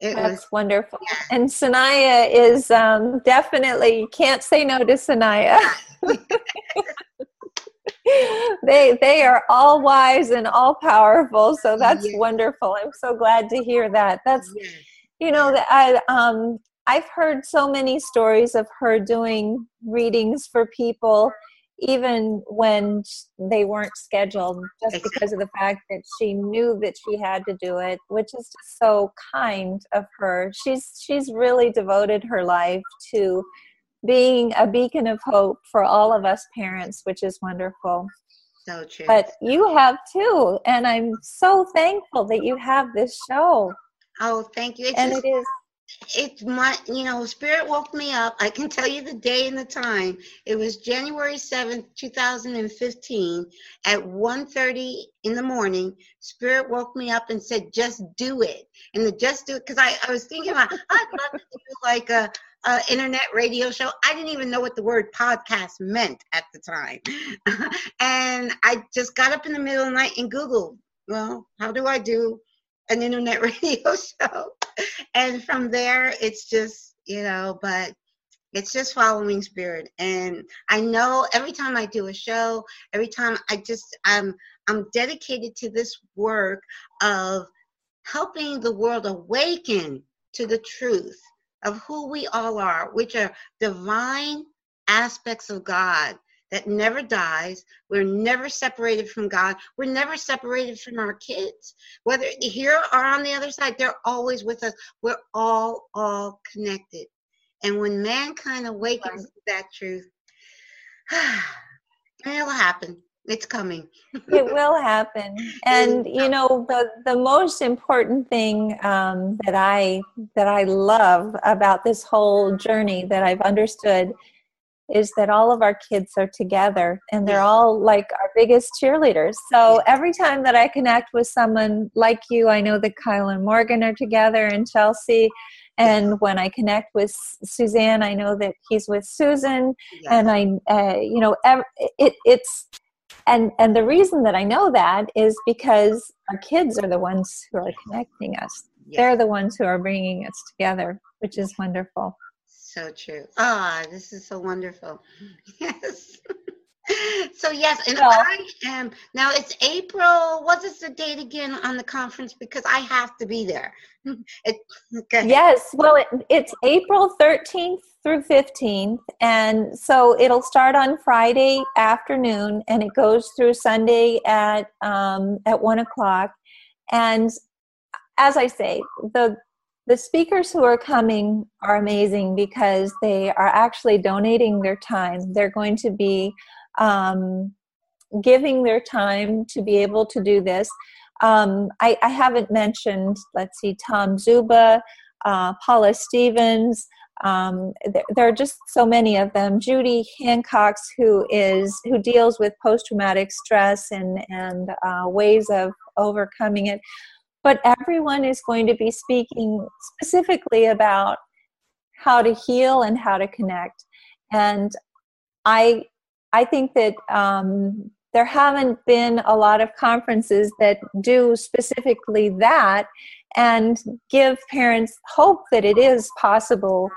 it That's was wonderful. Yeah. And Sanaya is um, definitely, you can't say no to Sanaya. they they are all wise and all powerful so that's wonderful i'm so glad to hear that that's you know that i um i've heard so many stories of her doing readings for people even when they weren't scheduled just because of the fact that she knew that she had to do it which is just so kind of her she's she's really devoted her life to being a beacon of hope for all of us parents which is wonderful so true but you have too and i'm so thankful that you have this show Oh, thank you. It's and just, it is. It's my, you know, Spirit woke me up. I can tell you the day and the time. It was January 7th, 2015 at 1.30 in the morning. Spirit woke me up and said, just do it. And the just do it, because I, I was thinking about, I'd love to do like a, a internet radio show. I didn't even know what the word podcast meant at the time. and I just got up in the middle of the night and Googled, well, how do I do an internet radio show. And from there, it's just, you know, but it's just following spirit. And I know every time I do a show, every time I just, I'm, I'm dedicated to this work of helping the world awaken to the truth of who we all are, which are divine aspects of God that never dies. We're never separated from God. We're never separated from our kids. Whether here or on the other side, they're always with us. We're all, all connected. And when mankind awakens to that truth, it'll happen. It's coming. it will happen. And you know, the the most important thing um, that I that I love about this whole journey that I've understood is that all of our kids are together and they're all like our biggest cheerleaders. So every time that I connect with someone like you, I know that Kyle and Morgan are together and Chelsea. And when I connect with Suzanne, I know that he's with Susan. Yeah. And I, uh, you know, it, it's, and and the reason that I know that is because our kids are the ones who are connecting us. Yeah. They're the ones who are bringing us together, which is wonderful so true. Ah, oh, this is so wonderful. Yes. so yes, and I am now. It's April. What is the date again on the conference? Because I have to be there. It, okay. Yes. Well, it, it's April thirteenth through fifteenth, and so it'll start on Friday afternoon, and it goes through Sunday at um, at one o'clock. And as I say, the the speakers who are coming are amazing because they are actually donating their time. They're going to be um, giving their time to be able to do this. Um, I, I, haven't mentioned, let's see, Tom Zuba, uh, Paula Stevens. Um, there, there, are just so many of them. Judy Hancox, who is who deals with post-traumatic stress and and uh, ways of overcoming it. But everyone is going to be speaking specifically about how to heal and how to connect. And I I think that um, there haven't been a lot of conferences that do specifically that and give parents hope that it is possible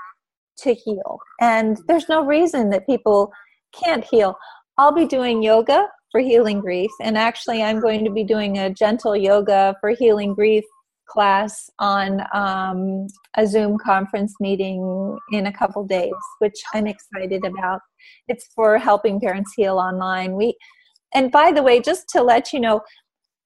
to heal. And there's no reason that people can't heal. I'll be doing yoga for healing grief, and actually, I'm going to be doing a gentle yoga for healing grief class on um, a Zoom conference meeting in a couple days, which I'm excited about. It's for helping parents heal online. We, and by the way, just to let you know,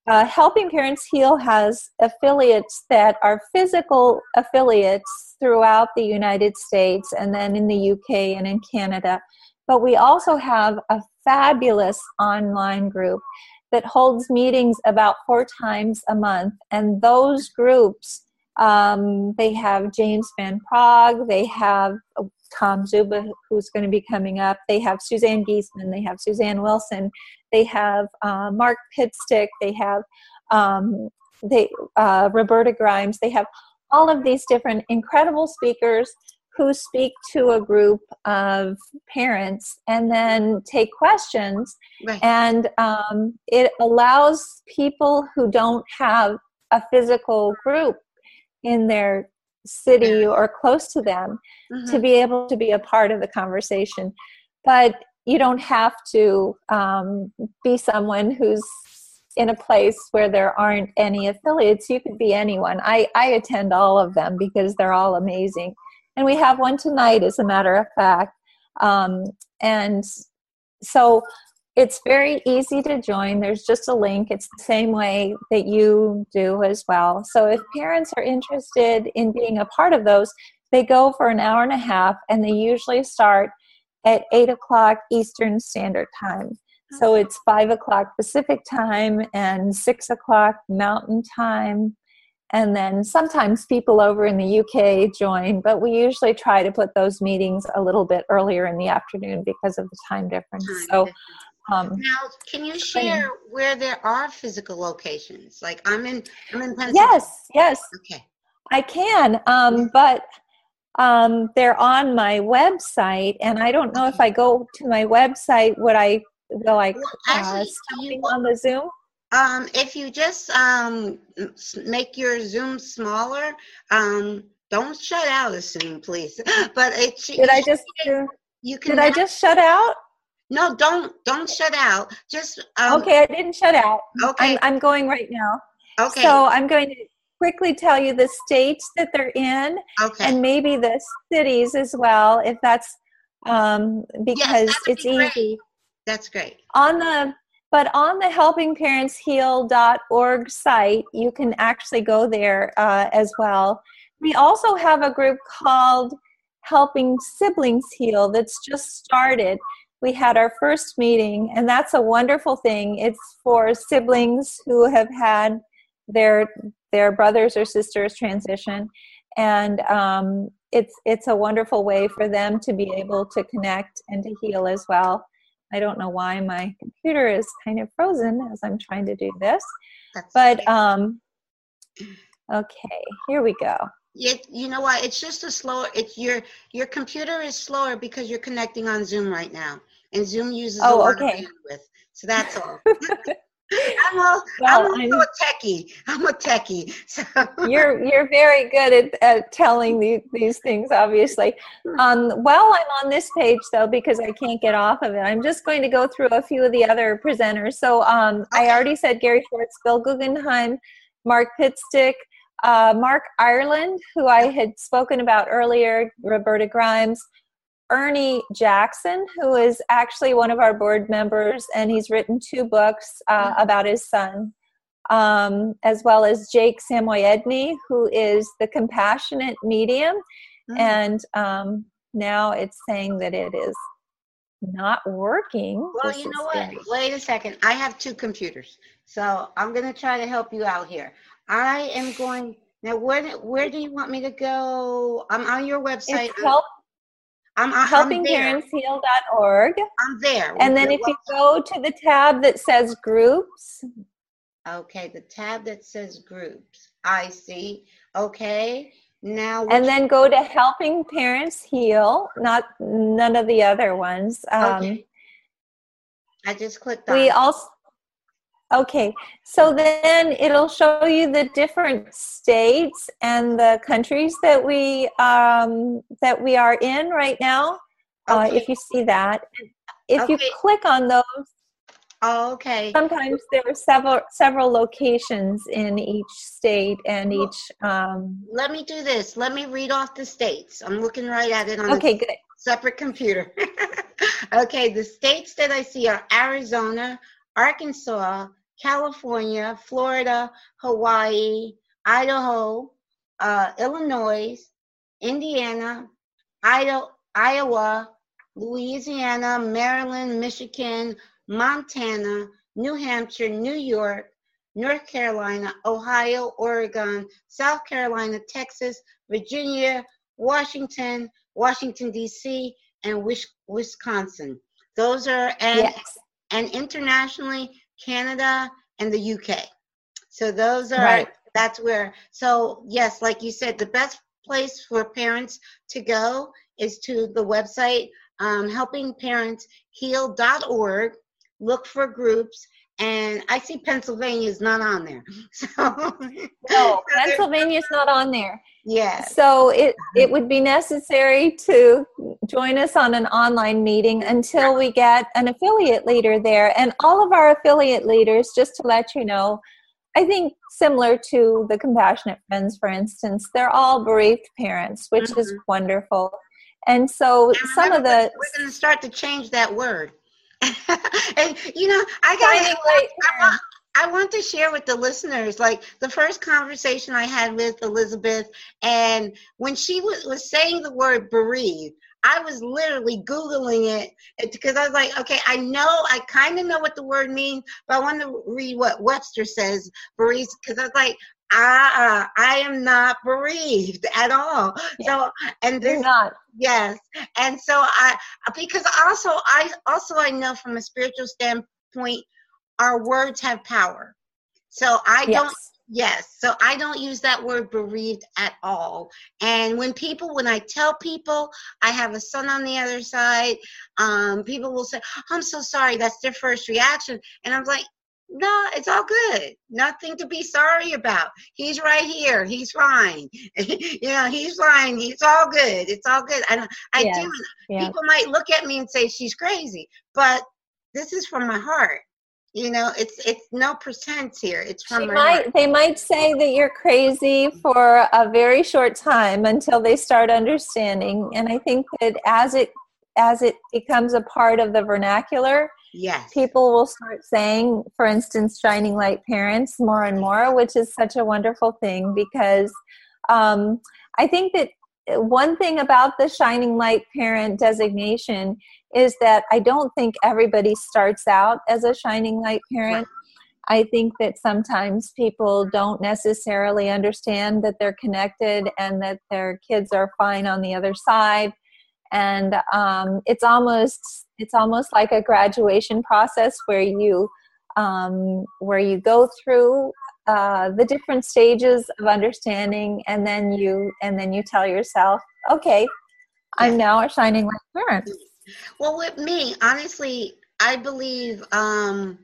uh, Helping Parents Heal has affiliates that are physical affiliates throughout the United States and then in the UK and in Canada. But we also have a fabulous online group that holds meetings about four times a month. And those groups, um, they have James Van Praagh, they have Tom Zuba, who's going to be coming up, they have Suzanne Giesemann, they have Suzanne Wilson, they have uh, Mark Pitstick, they have um, they, uh, Roberta Grimes, they have all of these different incredible speakers who speak to a group of parents and then take questions. Right. And um, it allows people who don't have a physical group in their city or close to them mm-hmm. to be able to be a part of the conversation. But you don't have to um, be someone who's in a place where there aren't any affiliates. You could be anyone. I, I attend all of them because they're all amazing and we have one tonight, as a matter of fact. Um, and so it's very easy to join. There's just a link. It's the same way that you do as well. So if parents are interested in being a part of those, they go for an hour and a half, and they usually start at 8 o'clock Eastern Standard Time. So it's 5 o'clock Pacific time and 6 o'clock Mountain time and then sometimes people over in the UK join, but we usually try to put those meetings a little bit earlier in the afternoon because of the time difference. So, um, now, can you share where there are physical locations? Like I'm in, I'm in Pennsylvania. Yes, yes. Okay. I can, um, but um, they're on my website, and I don't know if I go to my website, would I will I well, actually, you, on the Zoom? Um, if you just um, make your Zoom smaller, um, don't shut out a Zoom, please. But it did I just you can did I just shut out? No, don't don't shut out. Just um, okay. I didn't shut out. Okay, I'm, I'm going right now. Okay. So I'm going to quickly tell you the states that they're in, okay. and maybe the cities as well, if that's um, because yes, it's easy. That's great. On the but on the helpingparentsheal.org site, you can actually go there uh, as well. We also have a group called Helping Siblings Heal that's just started. We had our first meeting, and that's a wonderful thing. It's for siblings who have had their their brothers or sisters transition, and um, it's it's a wonderful way for them to be able to connect and to heal as well. I don't know why my computer is kind of frozen as I'm trying to do this. That's but um, okay, here we go. It, you know what? It's just a slower. It's your your computer is slower because you're connecting on Zoom right now, and Zoom uses oh, a lot okay. of bandwidth. So that's all. I'm, a, well, I'm, a techie. I'm a techie. So. You're you're very good at, at telling the, these things, obviously. Um, while I'm on this page, though, because I can't get off of it, I'm just going to go through a few of the other presenters. So um, okay. I already said Gary Schwartz, Bill Guggenheim, Mark Pitstick, uh, Mark Ireland, who I had spoken about earlier, Roberta Grimes, Ernie Jackson, who is actually one of our board members, and he's written two books uh, about his son, um, as well as Jake Samoyedny, who is the compassionate medium. Mm-hmm. And um, now it's saying that it is not working. Well, This you know what? very- Wait a second. I have two computers, so I'm gonna try to help you out here. I am going now. Where where do you want me to go? I'm on your website. It's help, I'm, I'm helpingparentsheal.org. I'm there. And then if you go to the tab that says groups, okay, the tab that says groups. I see. Okay. Now. and then go to helping parents heal, not none of the other ones. Um, okay. I just clicked on. we also okay so then it'll show you the different states and the countries that we um that we are in right now uh, if you see that if you click on those okay. sometimes there are several several locations in each state and each um Let me do this. Let me read off the states. I'm looking right at it on a okay good separate computer. okay, the states that I see are Arizona, Arkansas, California, Florida, Hawaii, Idaho, uh, Illinois, Indiana, Idaho, Iowa, Louisiana, Maryland, Michigan, Montana, New Hampshire, New York, North Carolina, Ohio, Oregon, South Carolina, Texas, Virginia, Washington, Washington D.C., and Wis- Wisconsin. Those are and yes and internationally Canada and the UK. So those are Right. that's where so yes, like you said, the best place for parents to go is to the website um, helpingparentsheal.org. Look for groups, and I see Pennsylvania is not on there. So no pennsylvania's not on there Yeah. So it, it would be necessary to join us on an online meeting until we get an affiliate leader there. And all of our affiliate leaders, just to let you know, I think similar to the Compassionate Friends, for instance, they're all bereaved parents, which is Mhm. wonderful. And so And some of the we're going to start to change that word. and you know, I got I want, I want to share with the listeners, like the first conversation I had with Elizabeth, and when she was, was saying the word bereaved, I was literally Googling it because I was like, okay, I know, I kind of know what the word means, but I want to read what Webster says, bereaved, because I was like, ah, I am not bereaved at all. So, and you're not. Yes, and so I because also I also I know from a spiritual standpoint, our words have power. So I don't. Yes. Yes, so I don't use that word bereaved at all. And when people, when I tell people I have a son on the other side, um, people will say, "I'm so sorry." That's their first reaction, and I'm like, "No, it's all good. Nothing to be sorry about. He's right here. He's fine. you know, he's fine. It's all good. It's all good." And I Yes. do. Yeah. People might look at me and say she's crazy, but this is from my heart. You know, it's it's no pretense here. It's from She my might, heart. they might say that you're crazy for a very short time until they start understanding. And I think that as it as it becomes a part of the vernacular, Yes. people will start saying, for instance, shining light parents more and more, which is such a wonderful thing because um, I think that one thing about the shining light parent designation is that I don't think everybody starts out as a shining light parent. I think that sometimes people don't necessarily understand that they're connected and that their kids are fine on the other side and um, it's almost it's almost like a graduation process where you um, where you go through uh, the different stages of understanding and then you and then you tell yourself okay i'm now a shining light parent Well, with me, honestly, I believe um,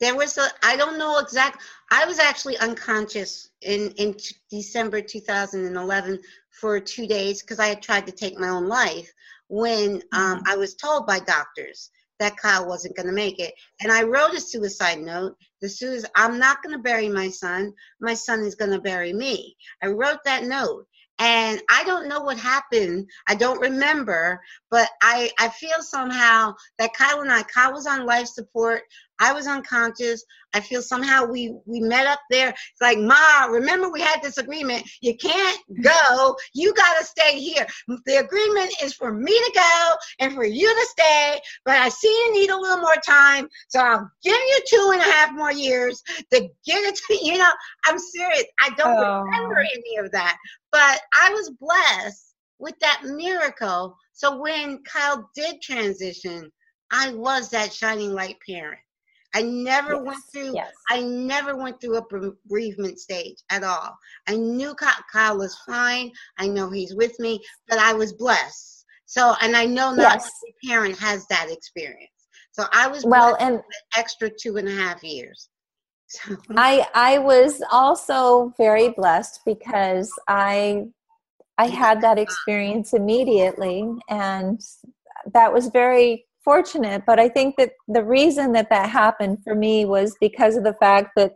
there was a. I don't know exact. I was actually unconscious in in t- December 2011 for two days because I had tried to take my own life when um, I was told by doctors that Kyle wasn't going to make it, and I wrote a suicide note. The suicide. I'm not going to bury my son. My son is going to bury me. I wrote that note. And I don't know what happened. I don't remember, but I, I feel somehow that Kyle and I, Kyle was on life support. I was unconscious. I feel somehow we we met up there. It's like, Ma, remember we had this agreement. You can't go. You got to stay here. The agreement is for me to go and for you to stay. But I see you need a little more time, so I'll give you two and a half more years to get it. To, you know, I'm serious. I don't oh. remember any of that, but I was blessed with that miracle. So when Kyle did transition, I was that shining light parent. I never yes. went through. Yes. I never went through a bereavement stage at all. I knew Kyle was fine. I know he's with me, but I was blessed. So, and I know not yes. every parent has that experience. So I was well, and extra two and a half years. I I was also very blessed because I I had that experience immediately, and that was very fortunate, but I think that the reason that that happened for me was because of the fact that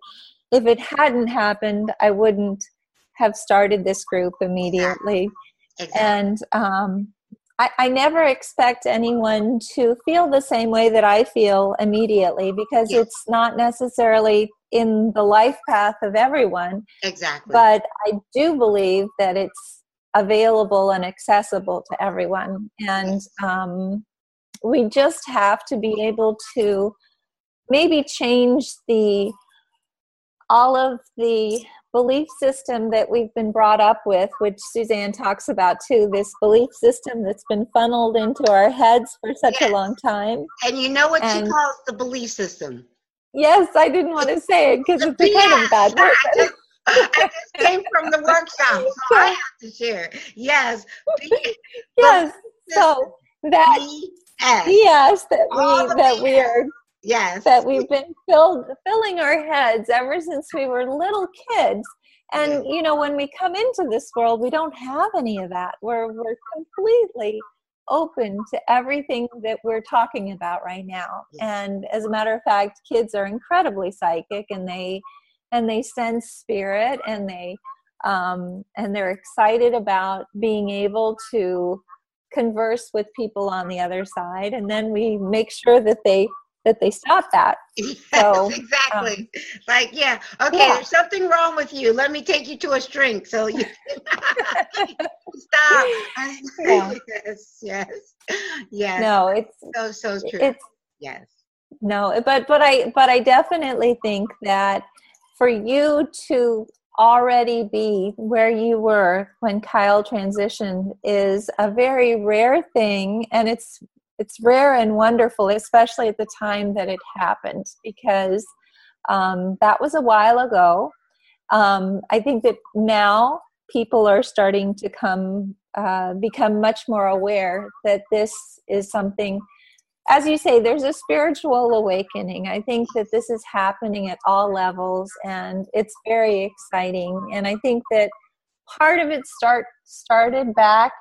if it hadn't happened, I wouldn't have started this group immediately. Exactly. And um, I, I never expect anyone to feel the same way that I feel immediately because yes. it's not necessarily in the life path of everyone. Exactly. But I do believe that it's available and accessible to everyone. And um, we just have to be able to maybe change the all of the belief system that we've been brought up with, which Suzanne talks about too, this belief system that's been funneled into our heads for such yes. a long time. And you know what and, she calls the belief system? Yes, I didn't want to say it because it's a kind of bad word. I just, I just came from the workshop, so I have to share. Yes. yes. So that Yes, that we that we are yes that we've been filled filling our heads ever since we were little kids. And you know, when we come into this world, we don't have any of that. We're we're completely open to everything that we're talking about right now. Yes. And as a matter of fact, kids are incredibly psychic and they and they sense spirit and they um, and they're excited about being able to converse with people on the other side and then we make sure that they that they stop that. Yes, so exactly. Um, like yeah okay yeah. there's something wrong with you. Let me take you to a shrink so you stop. Yeah. yes yes yes. No it's so so true. it's yes. No but but i but i definitely think that for you to already be where you were when Kyle transitioned is a very rare thing and it's it's rare and wonderful especially at the time that it happened because um, that was a while ago. Um, I think that now people are starting to come uh, become much more aware that this is something as you say, there's a spiritual awakening. I think that this is happening at all levels and it's very exciting. And I think that part of it start started back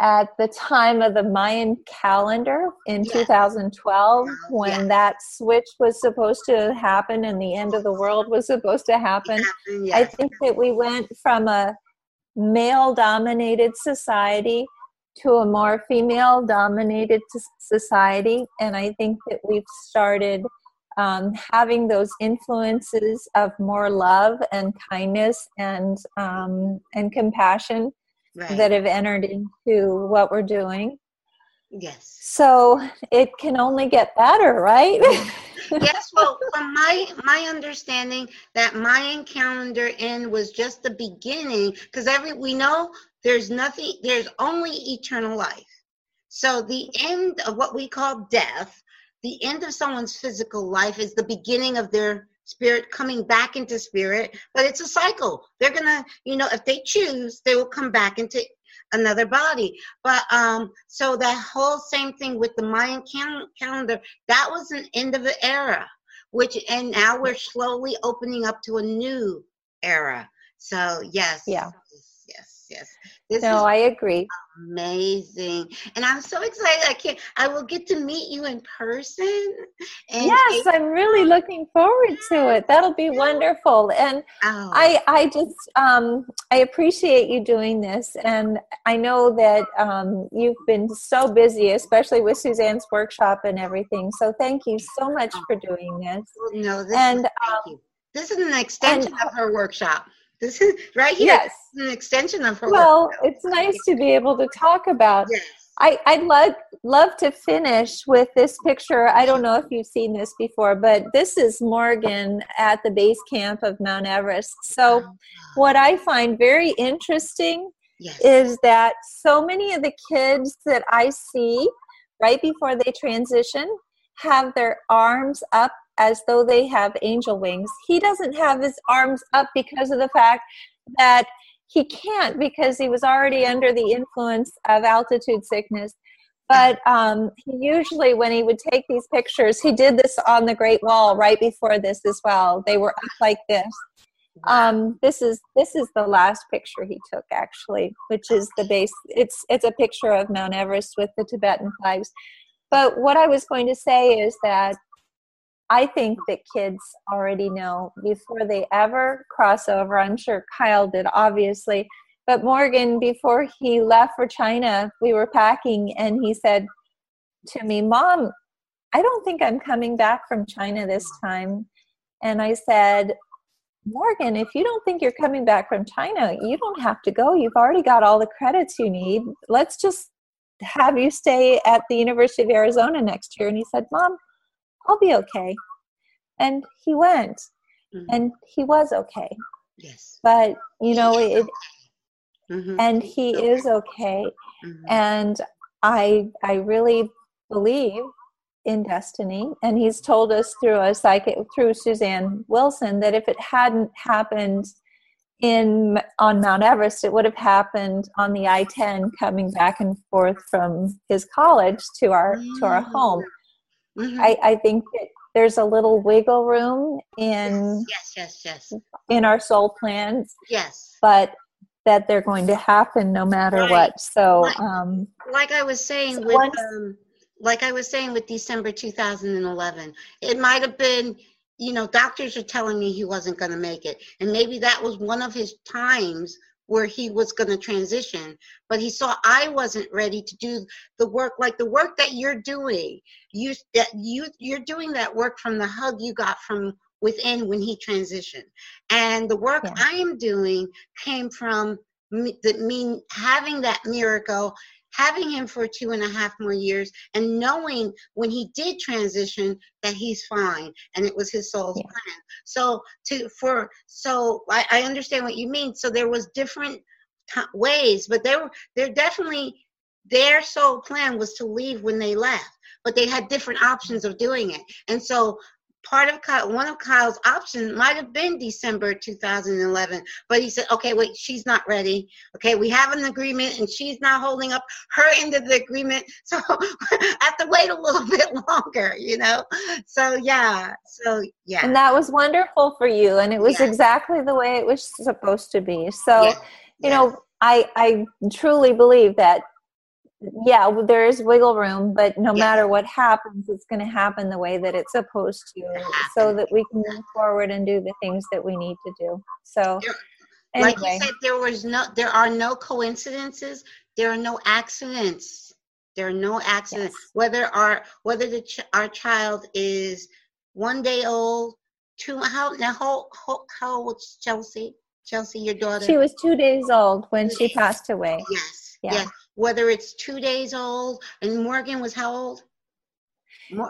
at the time of the Mayan calendar in 2012 when that switch was supposed to happen and the end of the world was supposed to happen. I think that we went from a male dominated society to a more female dominated society and i think that we've started um, having those influences of more love and kindness and um, and compassion right. that have entered into what we're doing. Yes. So it can only get better right? Yes well from my my understanding that mayan calendar end was just the beginning because every we know there's nothing, there's only eternal life. So the end of what we call death, the end of someone's physical life is the beginning of their spirit coming back into spirit, but it's a cycle. They're gonna, you know, if they choose, they will come back into another body. But um, so that whole same thing with the Mayan cal- calendar, that was an end of an era, which and now we're slowly opening up to a new era. So yes, yeah, yes. This no, I agree. Amazing, and I'm so excited. I can't. I will get to meet you in person. yes, I'm really looking forward to it. That'll be wonderful. And oh. I, I just, um, I appreciate you doing this, and I know that um, you've been so busy, especially with Suzanne's workshop and everything. So thank you so much oh. for doing this. No, this and. Is, thank um, you. This is an extension and, of her workshop. This is right here. Yes. an extension of her. Well, workshop. it's nice to be able to talk about. Yes. I, I'd love love to finish with this picture. I don't know if you've seen this before, but this is Morgan at the base camp of Mount Everest. So, oh. what I find very interesting yes. is that so many of the kids that I see right before they transition have their arms up as though they have angel wings. He doesn't have his arms up because of the fact that he can't because he was already under the influence of altitude sickness. But um, he usually, when he would take these pictures, he did this on the Great Wall right before this as well. They were up like this. Um, this is this is the last picture he took actually, which is the base. It's it's a picture of Mount Everest with the Tibetan flags. But what I was going to say is that I think that kids already know before they ever cross over. I'm sure Kyle did, obviously. But Morgan, before he left for China, we were packing, and he said to me, Mom, I don't think I'm coming back from China this time. And I said, Morgan, if you don't think you're coming back from China, you don't have to go. You've already got all the credits you need. Let's just have you stay at the University of Arizona next year. And he said, Mom, I'll be okay. And he went, mm-hmm. and he was okay. Yes. But, you know, it, mm-hmm. and he is okay. Mm-hmm. And I, I really believe in destiny and he's told us through a psychic through suzanne wilson that if it hadn't happened in on mount everest it would have happened on the i-10 coming back and forth from his college to our to our home Mm-hmm. I, I think that there's a little wiggle room in yes, yes, yes, in our soul plans. Yes, but that they're going to happen no matter right. what. So, like, um, like I was saying so with once, um, like I was saying with December 2011, it might have been. You know, doctors are telling me he wasn't going to make it, and maybe that was one of his times where he was going to transition but he saw i wasn't ready to do the work like the work that you're doing you that you you're doing that work from the hug you got from within when he transitioned and the work yeah. i am doing came from me, the, me having that miracle having him for two and a half more years and knowing when he did transition that he's fine and it was his soul's yeah. plan. So to for so I, I understand what you mean. So there was different t- ways but they were they're definitely their soul plan was to leave when they left but they had different options of doing it. And so part of Kyle, one of Kyle's options might have been December 2011, but he said, okay, wait, she's not ready. Okay, we have an agreement and she's not holding up her end of the agreement. So I have to wait a little bit longer, you know? So yeah, so yeah. And that was wonderful for you. And it was exactly the way it was supposed to be. So, you know, I, I truly believe that yeah there is wiggle room but no matter what happens it's going to happen the way that it's supposed to so that we can move forward and do the things that we need to do. So anyway. like you said there was no there are no coincidences there are no accidents. There are no accidents. Yes. whether our whether the ch- our child is one day old two how now how, how, how old's chelsea? Chelsea your daughter? She was two days old when she passed away. Yes yeah. yes whether it's two days old. And Morgan was how old?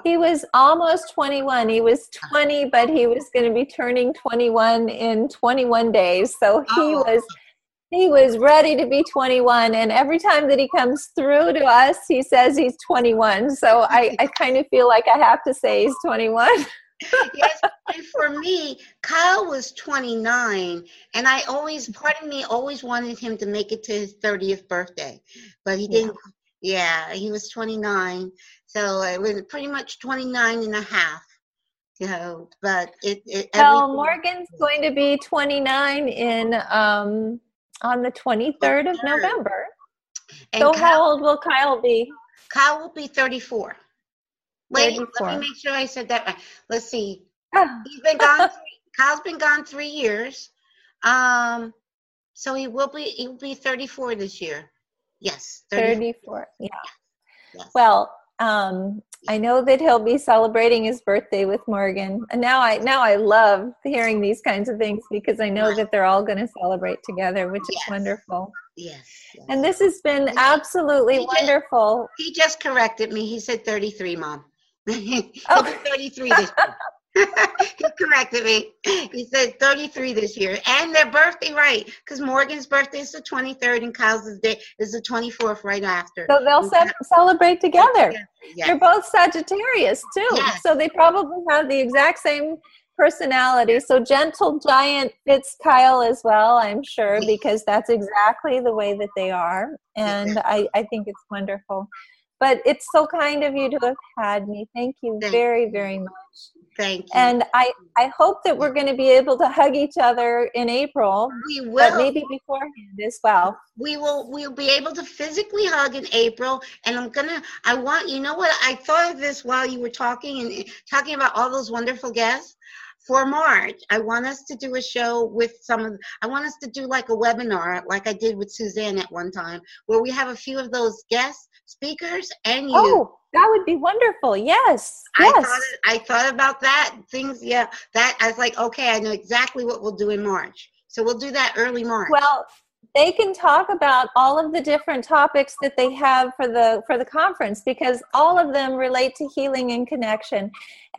He was almost 21. He was uh-huh. 20, but he was going to be turning 21 in 21 days. So he oh. was he was ready to be 21 and every time that he comes through to us he says he's 21 so i, I kind of feel like i have to say he's 21 yes, and for me, Kyle was 29, and I always, part of me always wanted him to make it to his 30th birthday, but he didn't. Yeah, yeah he was 29, so it was pretty much 29 and a half. You know, but it. it well, Morgan's going to be 29 in um, on the 23rd of November. And so, Kyle, how old will Kyle be? Kyle will be 34. Wait, 34. let me make sure I said that right. Let's see. He's been gone. Three, Kyle's been gone three years. Um, so he will be. He will be 34 this year. Yes, 34. 34. Yeah. Yes. Well, um, I know that he'll be celebrating his birthday with Morgan, and now I now I love hearing these kinds of things because I know that they're all going to celebrate together, which is Yes. wonderful. yes. yes. And this has been absolutely He did. wonderful. he just corrected me. He said 33, mom. Oh. be 33 this year. he corrected me. He said 33 this year, and their birthday right because Morgan's birthday is the 23rd and Kyle's is day is the 24th right after. So they'll ce- celebrate together. Yes. They're both Sagittarius too, Yes. so they probably have the exact same personality. So gentle giant fits Kyle as well, I'm sure, because that's exactly the way that they are, and I, I think it's wonderful. But it's so kind of you to have had me. Thank you Thank very, very much. Thank you. And I, I hope that we're going to be able to hug each other in April, we but will. maybe beforehand as well. we will we'll be able to physically hug in April and I'm gonna I want you know what I thought of this while you were talking and talking about all those wonderful guests for March I want us to do a show with some of I want us to do like a webinar like I did with Suzanne at one time where we have a few of those guest speakers and you Oh, that would be wonderful. Yes. I Yes. thought I thought about that things yeah that I was like okay I know exactly what we'll do in March so we'll do that early March Well, they can talk about all of the different topics that they have for the for the conference because all of them relate to healing and connection.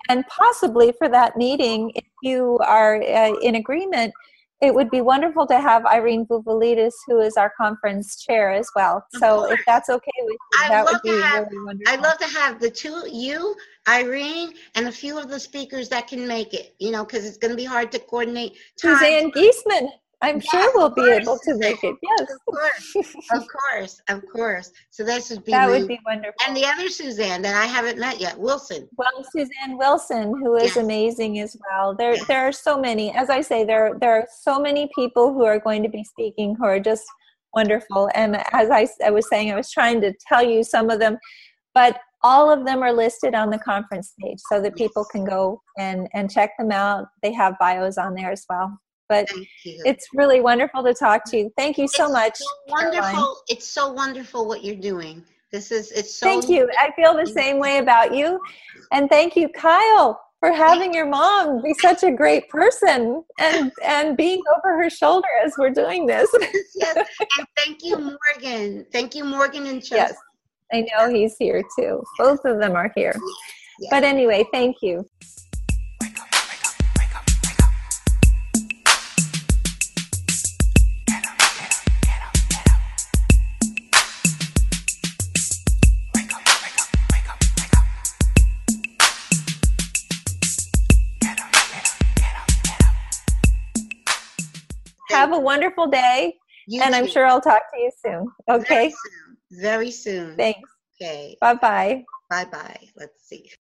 And possibly for that meeting, if you are uh, in agreement, it would be wonderful to have Irene Vouvalides, who is our conference chair as well. So if that's okay with you, I'd that would be have- really wonderful. I'd love to have the two, you, Irene, and a few of the speakers that can make it, you know, because it's going to be hard to coordinate time. Suzanne Giesemann, I'm Yes, sure will be able to make it. Yes, Of course, of course, of course. So this would be that would be wonderful. and the other Suzanne that I haven't met yet, Wilson. Well, Suzanne Wilson, who is Yes. amazing as well. There, Yes. there are so many. As I say, there, there are so many people who are going to be speaking who are just wonderful. And as I, I was saying, I was trying to tell you some of them, but all of them are listed on the conference page so that people can go and and check them out. They have bios on there as well. But it's really wonderful to talk to you. Thank you so It's much. so Caroline. wonderful. It's so wonderful what you're doing. This is it's so. Thank you. I feel the same way about you. And thank you, Kyle, for having your mom be such a great person and and being over her shoulder as we're doing this. yes. And thank you, Morgan. Thank you, Morgan and Chelsea. yes. I know he's here too. Both of them are here. Yes. But anyway, thank you. Have a wonderful day, You and I'm sure I'll talk to you soon. Okay. Very soon. Very soon. Thanks. Okay. Bye bye. Bye bye. Let's see.